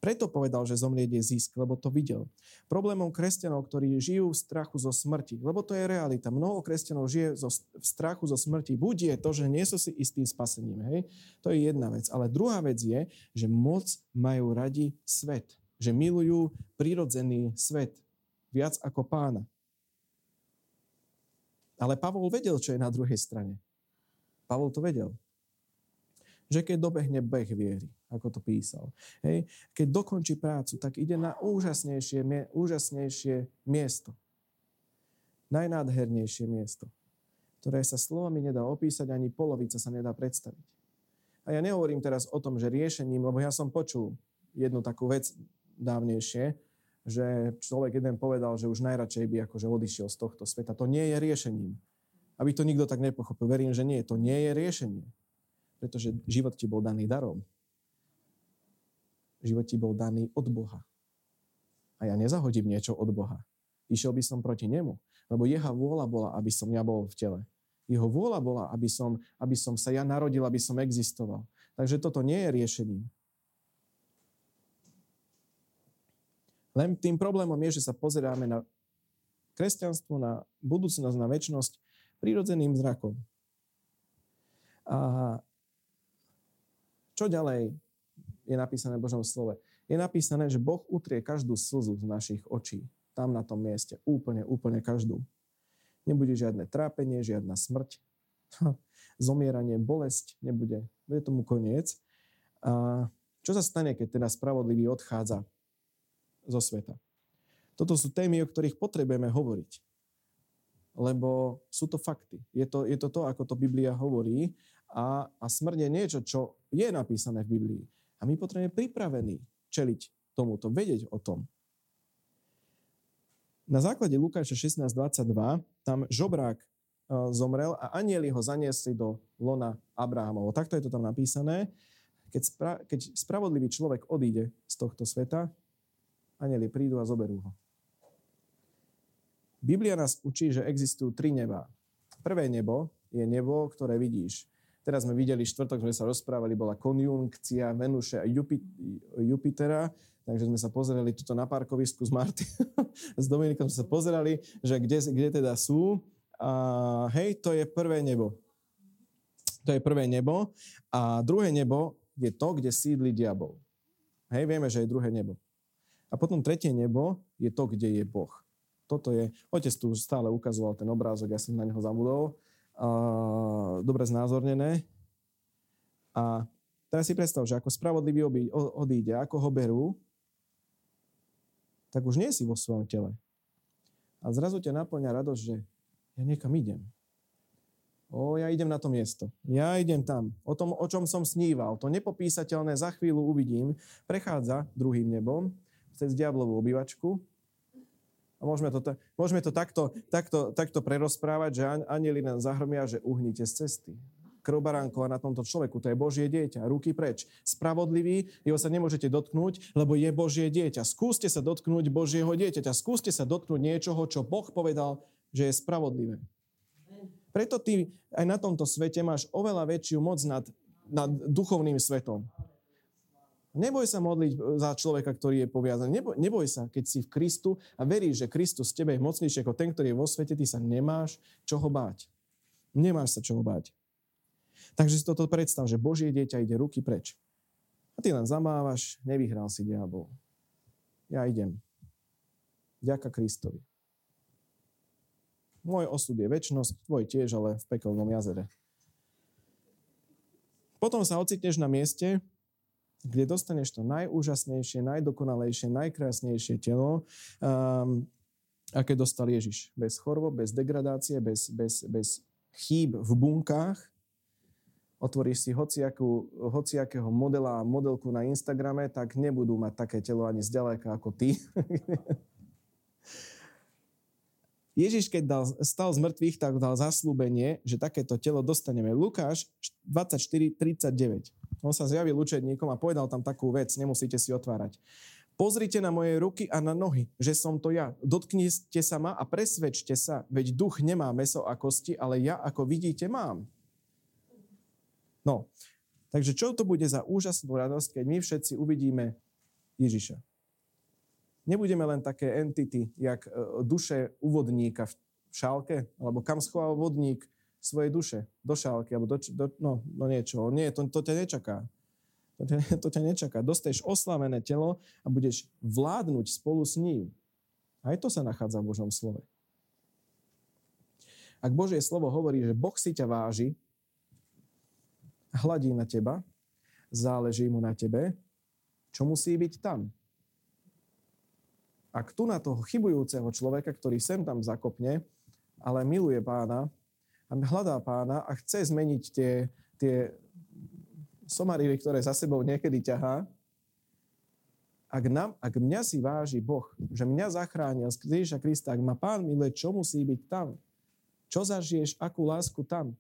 Preto povedal, že zomrieť je zisk, lebo to videl. Problémom kresťanov, ktorí žijú v strachu zo smrti, lebo to je realita. Mnoho kresťanov žije zo, v strachu zo smrti. Buď je to, že nie sú si istým spasením. Hej? To je jedna vec. Ale druhá vec je, že moc majú radi svet že milujú prirodzený svet viac ako pána. Ale Pavol vedel, čo je na druhej strane. Pavol to vedel. Že keď dobehne beh viery, ako to písal, hej, keď dokončí prácu, tak ide na úžasnejšie, úžasnejšie miesto. Najnádhernejšie miesto, ktoré sa slovami nedá opísať, ani polovica sa nedá predstaviť. A ja nehovorím teraz o tom, že riešením, lebo ja som počul jednu takú vec dávnejšie, že človek jeden povedal, že už najradšej by akože odišiel z tohto sveta. To nie je riešením. Aby to nikto tak nepochopil. Verím, že nie. To nie je riešenie. Pretože život ti bol daný darom. Život ti bol daný od Boha. A ja nezahodím niečo od Boha. Išiel by som proti nemu. Lebo jeho vôľa bola, aby som ja bol v tele. Jeho vôľa bola, aby som, aby som sa ja narodil, aby som existoval. Takže toto nie je riešením. Len tým problémom je, že sa pozeráme na kresťanstvo, na budúcnosť, na väčšnosť prírodzeným zrakom. A čo ďalej je napísané v Božom slove? Je napísané, že Boh utrie každú slzu z našich očí. Tam na tom mieste. Úplne, úplne každú. Nebude žiadne trápenie, žiadna smrť, zomieranie, bolesť, nebude. Bude tomu koniec. A čo sa stane, keď teda spravodlivý odchádza zo sveta? Toto sú témy, o ktorých potrebujeme hovoriť. Lebo sú to fakty. Je to, je to to, ako to Biblia hovorí. A, a smrť je niečo, čo je napísané v Biblii. A my potrebujeme pripravení čeliť tomuto, vedieť o tom. Na základe Lukáša 16.22 tam žobrák e, zomrel a anieli ho zaniesli do lona Abrahamovo. Takto je to tam napísané. Keď, spra- keď spravodlivý človek odíde z tohto sveta, anieli prídu a zoberú ho. Biblia nás učí, že existujú tri neba. Prvé nebo je nebo, ktoré vidíš. Teraz sme videli štvrtok, sme sa rozprávali, bola konjunkcia Venuše a Jupitera, takže sme sa pozerali tuto na parkovisku s Marty, s Dominikom sme sa pozerali, že kde, kde teda sú. A hej, to je prvé nebo. To je prvé nebo. A druhé nebo je to, kde sídli diabol. Hej, vieme, že je druhé nebo. A potom tretie nebo je to, kde je Boh. Toto je, otec tu stále ukazoval ten obrázok, ja som na neho zabudol dobre znázornené. A teraz si predstav, že ako spravodlivý odíde, ako ho berú, tak už nie si vo svojom tele. A zrazu ťa naplňa radosť, že ja niekam idem. O, ja idem na to miesto. Ja idem tam. O tom, o čom som sníval. To nepopísateľné za chvíľu uvidím. Prechádza druhým nebom cez diablovú obývačku a môžeme to, môžeme to takto, takto, takto prerozprávať, že anieli nám zahrmia, že uhnite z cesty. Krv baránkova na tomto človeku, to je Božie dieťa, ruky preč. Spravodlivý, jeho sa nemôžete dotknúť, lebo je Božie dieťa. Skúste sa dotknúť Božieho dieťaťa, skúste sa dotknúť niečoho, čo Boh povedal, že je spravodlivé. Preto ty aj na tomto svete máš oveľa väčšiu moc nad, nad duchovným svetom. Neboj sa modliť za človeka, ktorý je poviazaný. Neboj, neboj sa, keď si v Kristu a veríš, že Kristus tebe je mocnejší ako ten, ktorý je vo svete, ty sa nemáš čoho báť. Nemáš sa čoho báť. Takže si toto predstav, že Božie dieťa ide ruky preč. A ty len zamávaš, nevyhral si diabol. Ja idem. Ďaka Kristovi. Môj osud je väčnosť, tvoj tiež, ale v pekelnom jazere. Potom sa ocitneš na mieste, kde dostaneš to najúžasnejšie, najdokonalejšie, najkrásnejšie telo, um, aké dostal Ježiš. Bez chorôb, bez degradácie, bez, bez, bez chýb v bunkách. Otvoríš si hociakú, hociakého modela a modelku na Instagrame, tak nebudú mať také telo ani zďaleka ako ty. Ježiš, keď dal, stal z mŕtvych, tak dal zaslúbenie, že takéto telo dostaneme. Lukáš 24.39. On sa zjavil učedníkom a povedal tam takú vec, nemusíte si otvárať. Pozrite na moje ruky a na nohy, že som to ja. Dotknite sa ma a presvedčte sa, veď duch nemá meso a kosti, ale ja, ako vidíte, mám. No, takže čo to bude za úžasnú radosť, keď my všetci uvidíme Ježiša. Nebudeme len také entity, jak e, duše úvodníka v šálke, alebo kam schoval vodník svojej duše do šálky, alebo do, do no, no niečo. Nie, to, to ťa nečaká. To ťa, to ťa nečaká. Dostaneš oslavené telo a budeš vládnuť spolu s ním. Aj to sa nachádza v Božom slove. Ak Božie slovo hovorí, že Boh si ťa váži, hladí na teba, záleží mu na tebe, čo musí byť tam? Ak tu na toho chybujúceho človeka, ktorý sem tam zakopne, ale miluje pána, a hľadá pána a chce zmeniť tie, tie somarily, ktoré za sebou niekedy ťahá, ak, nám, ak mňa si váži Boh, že mňa zachránil z Ježiša Krista, ak ma Pán miluje, čo musí byť tam? Čo zažiješ, akú lásku tam?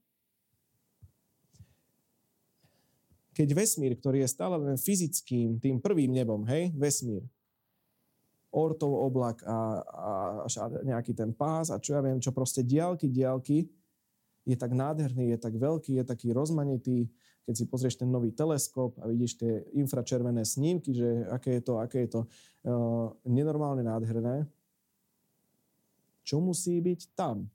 Keď vesmír, ktorý je stále len fyzickým, tým prvým nebom, hej, vesmír, ortov oblak a, a, a nejaký ten pás a čo ja viem, čo proste diálky, diálky, je tak nádherný, je tak veľký, je taký rozmanitý, keď si pozrieš ten nový teleskop a vidíš tie infračervené snímky, že aké je to, aké je to uh, nenormálne nádherné, čo musí byť tam?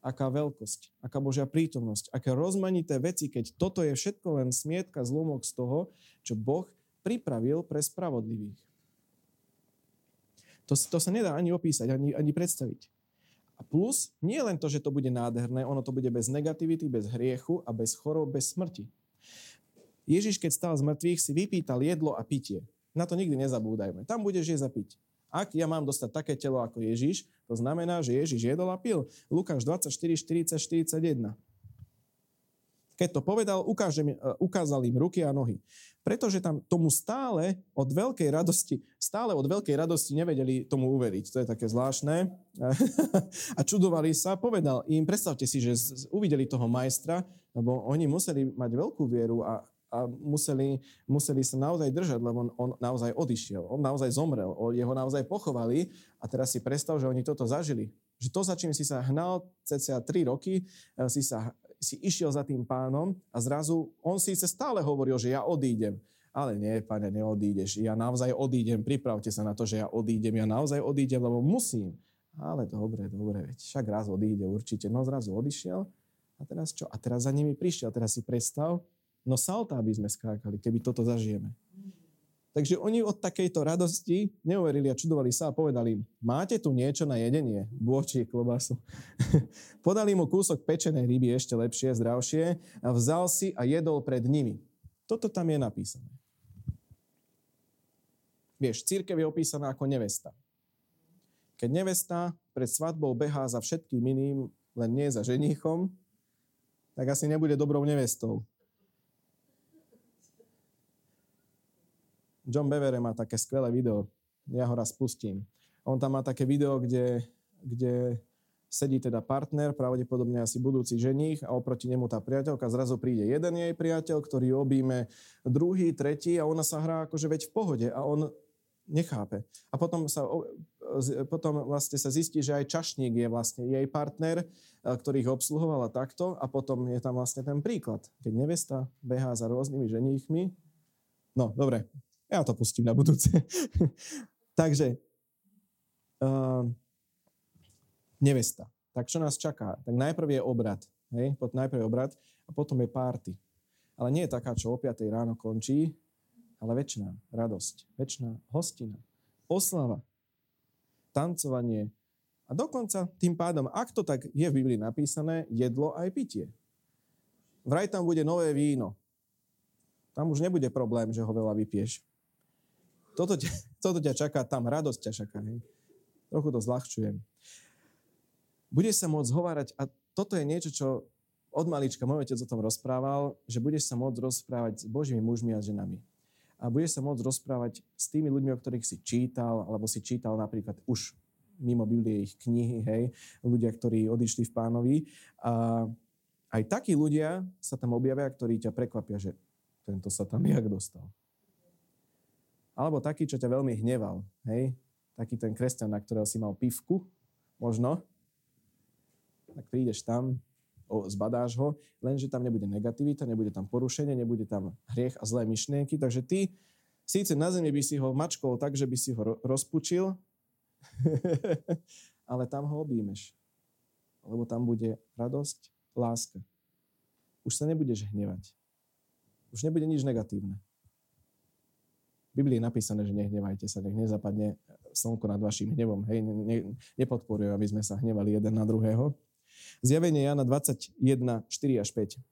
Aká veľkosť, aká Božia prítomnosť, aké rozmanité veci, keď toto je všetko len smietka, zlomok z toho, čo Boh pripravil pre spravodlivých. To, to sa nedá ani opísať, ani, ani predstaviť. A plus, nie len to, že to bude nádherné, ono to bude bez negativity, bez hriechu a bez chorób, bez smrti. Ježiš, keď stal z mŕtvych, si vypýtal jedlo a pitie. Na to nikdy nezabúdajme. Tam budeš jesť a piť. Ak ja mám dostať také telo ako Ježiš, to znamená, že Ježiš jedol a pil. Lukáš 24, 40, 41. Keď to povedal, ukážem, e, ukázal im ruky a nohy. Pretože tam tomu stále od veľkej radosti, stále od veľkej radosti nevedeli tomu uveriť. To je také zvláštne. a čudovali sa. Povedal im, predstavte si, že uvideli toho majstra, lebo oni museli mať veľkú vieru a, a museli, museli sa naozaj držať, lebo on, on naozaj odišiel. On naozaj zomrel. Jeho naozaj pochovali a teraz si predstav, že oni toto zažili. Že to, za čím si sa hnal cca 3 roky, e, si sa si išiel za tým pánom a zrazu on síce stále hovoril, že ja odídem. Ale nie, pane, neodídeš. Ja naozaj odídem. Pripravte sa na to, že ja odídem. Ja naozaj odídem, lebo musím. Ale dobre, dobre, veď však raz odíde určite. No zrazu odišiel. A teraz čo? A teraz za nimi prišiel. Teraz si predstav, no salta by sme skákali, keby toto zažijeme. Takže oni od takejto radosti neuverili a čudovali sa a povedali máte tu niečo na jedenie? Bôči, klobasu. Podali mu kúsok pečenej ryby ešte lepšie, zdravšie a vzal si a jedol pred nimi. Toto tam je napísané. Vieš, církev je opísaná ako nevesta. Keď nevesta pred svadbou behá za všetkým iným, len nie za ženíchom, tak asi nebude dobrou nevestou. John Bevere má také skvelé video, ja ho raz pustím. On tam má také video, kde, kde sedí teda partner, pravdepodobne asi budúci ženích a oproti nemu tá priateľka, zrazu príde jeden jej priateľ, ktorý obíme druhý, tretí a ona sa hrá akože veď v pohode a on nechápe. A potom sa, potom vlastne sa zistí, že aj čašník je vlastne jej partner, ktorý ich obsluhovala takto a potom je tam vlastne ten príklad. Keď nevesta behá za rôznymi ženíchmi, no dobre, ja to pustím na budúce. Takže uh, nevesta. Tak čo nás čaká? Tak najprv je obrad. Hej? Najprv je obrad a potom je párty. Ale nie je taká, čo o 5 ráno končí, ale väčšiná radosť, väčšiná hostina, oslava, tancovanie a dokonca tým pádom, ak to tak je v Biblii napísané, jedlo aj pitie. Vraj tam bude nové víno. Tam už nebude problém, že ho veľa vypieš. Toto ťa, toto ťa čaká tam, radosť ťa čaká. Hej. Trochu to zľahčujem. Budeš sa môcť hovárať, a toto je niečo, čo od malička môj otec o tom rozprával, že budeš sa môcť rozprávať s Božími mužmi a ženami. A budeš sa môcť rozprávať s tými ľuďmi, o ktorých si čítal, alebo si čítal napríklad už mimo Biblie ich knihy, hej, ľudia, ktorí odišli v pánovi. A aj takí ľudia sa tam objavia, ktorí ťa prekvapia, že tento sa tam jak dostal. Alebo taký, čo ťa veľmi hneval. Hej? Taký ten kresťan, na ktorého si mal pivku, možno. Tak prídeš tam, o, zbadáš ho, lenže tam nebude negativita, nebude tam porušenie, nebude tam hriech a zlé myšlienky. Takže ty síce na zemi by si ho mačkol tak, že by si ho rozpučil, ale tam ho objímeš. Lebo tam bude radosť, láska. Už sa nebudeš hnevať. Už nebude nič negatívne. Biblii je napísané, že nehnevajte sa, nech nezapadne slnko nad vašim hnevom. Hej, ne, nepodporujem, aby sme sa hnevali jeden na druhého. Zjavenie Jana 21, 4 až 5.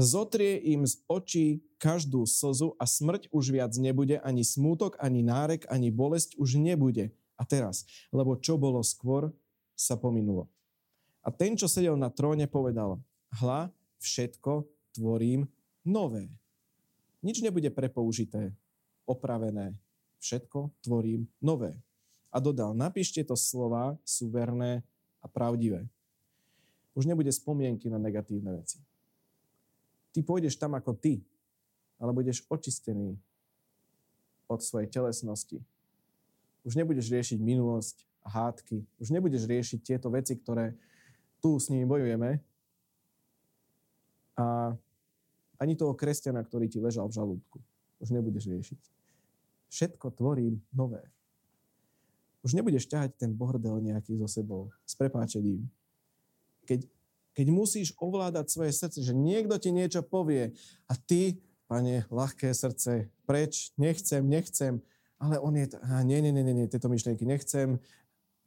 Zotrie im z očí každú slzu a smrť už viac nebude, ani smútok, ani nárek, ani bolesť už nebude. A teraz, lebo čo bolo skôr, sa pominulo. A ten, čo sedel na tróne, povedal, hla, všetko tvorím nové. Nič nebude prepoužité, opravené. Všetko tvorím nové. A dodal, napíšte to slova, sú verné a pravdivé. Už nebude spomienky na negatívne veci. Ty pôjdeš tam ako ty, ale budeš očistený od svojej telesnosti. Už nebudeš riešiť minulosť, hádky. Už nebudeš riešiť tieto veci, ktoré tu s nimi bojujeme. A ani toho kresťana, ktorý ti ležal v žalúdku. Už nebudeš riešiť. Všetko tvorí nové. Už nebudeš ťahať ten bordel nejaký so sebou, s prepáčením. Keď, keď musíš ovládať svoje srdce, že niekto ti niečo povie a ty, pane, ľahké srdce, preč, nechcem, nechcem, ale on je, a nie, nie, nie, nie, tieto myšlienky nechcem,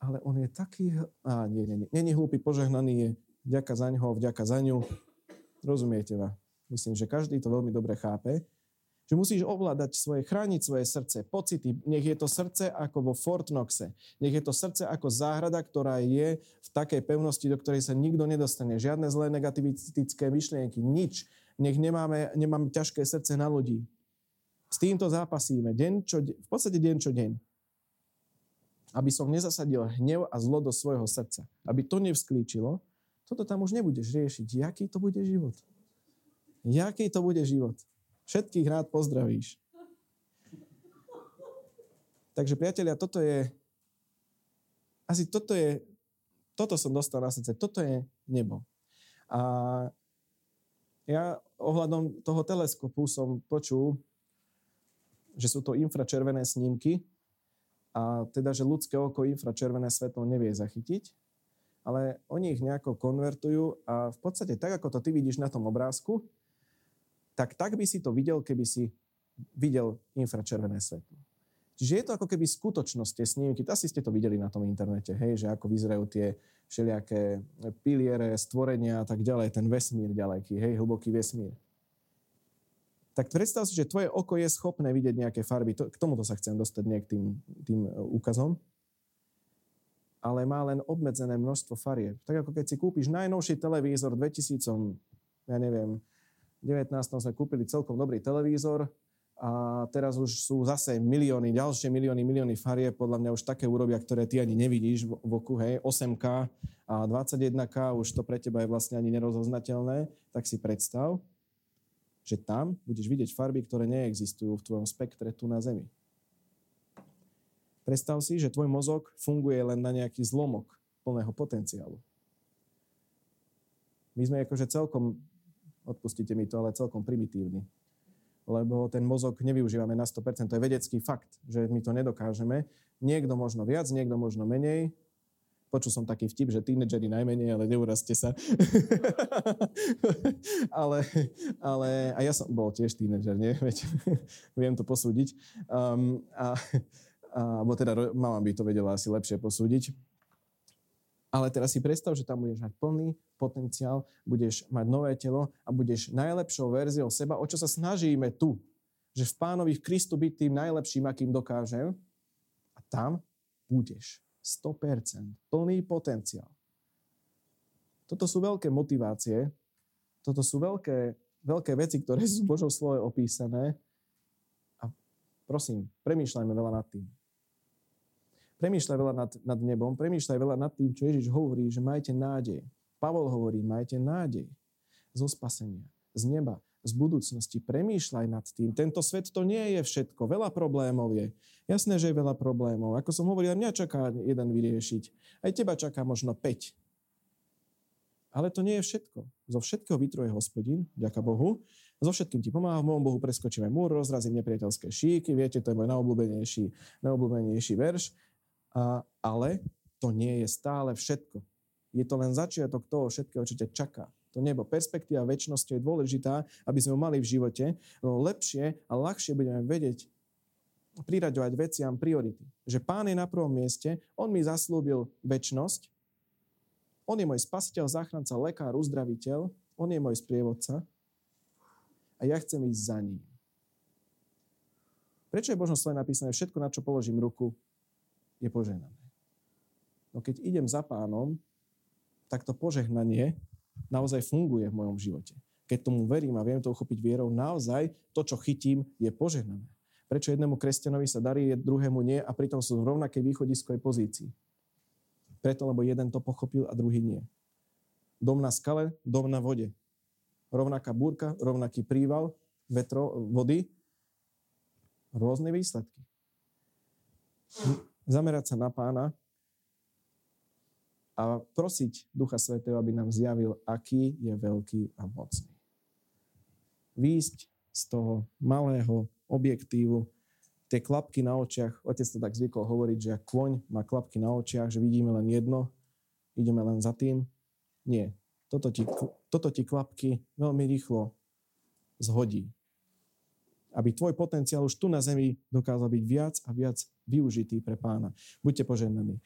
ale on je taký, a nie, nie, nie, nie hlúpy, požehnaný je, vďaka za ňoho, vďaka za ňu. Rozumiete ma? Myslím, že každý to veľmi dobre chápe. Že musíš ovládať svoje, chrániť svoje srdce, pocity. Nech je to srdce ako vo Fort Knoxe. Nech je to srdce ako záhrada, ktorá je v takej pevnosti, do ktorej sa nikto nedostane. Žiadne zlé negativistické myšlienky, nič. Nech nemáme, nemáme ťažké srdce na ľudí. S týmto zápasíme deň čo, v podstate deň čo deň. Aby som nezasadil hnev a zlo do svojho srdca. Aby to nevsklíčilo, toto tam už nebudeš riešiť. Jaký to bude život? Jaký to bude život? Všetkých rád pozdravíš. Takže priatelia, toto je, asi toto je, toto som dostal na srdce, toto je nebo. A ja ohľadom toho teleskopu som počul, že sú to infračervené snímky a teda, že ľudské oko infračervené svetlo nevie zachytiť, ale oni ich nejako konvertujú a v podstate tak, ako to ty vidíš na tom obrázku, tak tak by si to videl, keby si videl infračervené svetlo. Čiže je to ako keby skutočnosť tie snímky. Asi ste to videli na tom internete, hej, že ako vyzerajú tie všelijaké piliere, stvorenia a tak ďalej, ten vesmír ďaleký, hej, hlboký vesmír. Tak predstav si, že tvoje oko je schopné vidieť nejaké farby. To, k tomuto sa chcem dostať nejak tým, tým úkazom. Ale má len obmedzené množstvo farieb. Tak ako keď si kúpiš najnovší televízor 2000, ja neviem, 19. sme kúpili celkom dobrý televízor a teraz už sú zase milióny, ďalšie milióny, milióny farie, podľa mňa už také urobia, ktoré ty ani nevidíš v oku, hej, 8K a 21K, už to pre teba je vlastne ani nerozoznateľné, tak si predstav, že tam budeš vidieť farby, ktoré neexistujú v tvojom spektre tu na Zemi. Predstav si, že tvoj mozog funguje len na nejaký zlomok plného potenciálu. My sme akože celkom odpustite mi to, ale celkom primitívny. Lebo ten mozog nevyužívame na 100%. To je vedecký fakt, že my to nedokážeme. Niekto možno viac, niekto možno menej. Počul som taký vtip, že tínedžeri najmenej, ale neurazte sa. ale, ale, a ja som bol tiež tínedžer, nie? Veď, viem to posúdiť. Um, a, a, bo teda mama by to vedela asi lepšie posúdiť. Ale teraz si predstav, že tam budeš mať plný potenciál, budeš mať nové telo a budeš najlepšou verziou seba, o čo sa snažíme tu. Že v pánovi v Kristu byť tým najlepším, akým dokážem. A tam budeš 100%, plný potenciál. Toto sú veľké motivácie, toto sú veľké, veľké veci, ktoré sú v Božom slove opísané. A prosím, premýšľajme veľa nad tým. Premýšľaj veľa nad, nad nebom, premýšľaj veľa nad tým, čo Ježiš hovorí, že majte nádej. Pavol hovorí, majte nádej zo spasenia, z neba, z budúcnosti. Premýšľaj nad tým. Tento svet to nie je všetko. Veľa problémov je. Jasné, že je veľa problémov. Ako som hovoril, mňa čaká jeden vyriešiť. Aj teba čaká možno 5. Ale to nie je všetko. Zo všetkého vytruje hospodin, ďaká Bohu. So všetkým ti pomáha, v môjom Bohu preskočíme múr, rozrazím nepriateľské šíky, viete, to je môj najobľúbenejší, najobľúbenejší verš. A, ale to nie je stále všetko. Je to len začiatok toho všetkého, čo ťa čaká. To nebo, perspektíva väčšnosti je dôležitá, aby sme ho mali v živote, no lepšie a ľahšie budeme vedieť priraďovať veciam priority. Že Pán je na prvom mieste, On mi zaslúbil väčšnosť, On je môj spasiteľ, záchranca, lekár, uzdraviteľ, On je môj sprievodca a ja chcem ísť za ním. Prečo je Božom slove napísané všetko, na čo položím ruku, je požehnané. No keď idem za pánom, tak to požehnanie naozaj funguje v mojom živote. Keď tomu verím a viem to uchopiť vierou, naozaj to, čo chytím, je požehnané. Prečo jednému kresťanovi sa darí, druhému nie a pritom sú v rovnakej východiskovej pozícii? Preto, lebo jeden to pochopil a druhý nie. Dom na skale, dom na vode. Rovnaká búrka, rovnaký príval, vetro, vody, rôzne výsledky zamerať sa na pána a prosiť Ducha Svetého, aby nám zjavil, aký je veľký a mocný. Výjsť z toho malého objektívu, tie klapky na očiach, otec to tak zvykol hovoriť, že ak kôň má klapky na očiach, že vidíme len jedno, ideme len za tým. Nie. Toto ti, toto ti klapky veľmi rýchlo zhodí. Aby tvoj potenciál už tu na zemi dokázal byť viac a viac využitý pre pána. Buďte poženaní.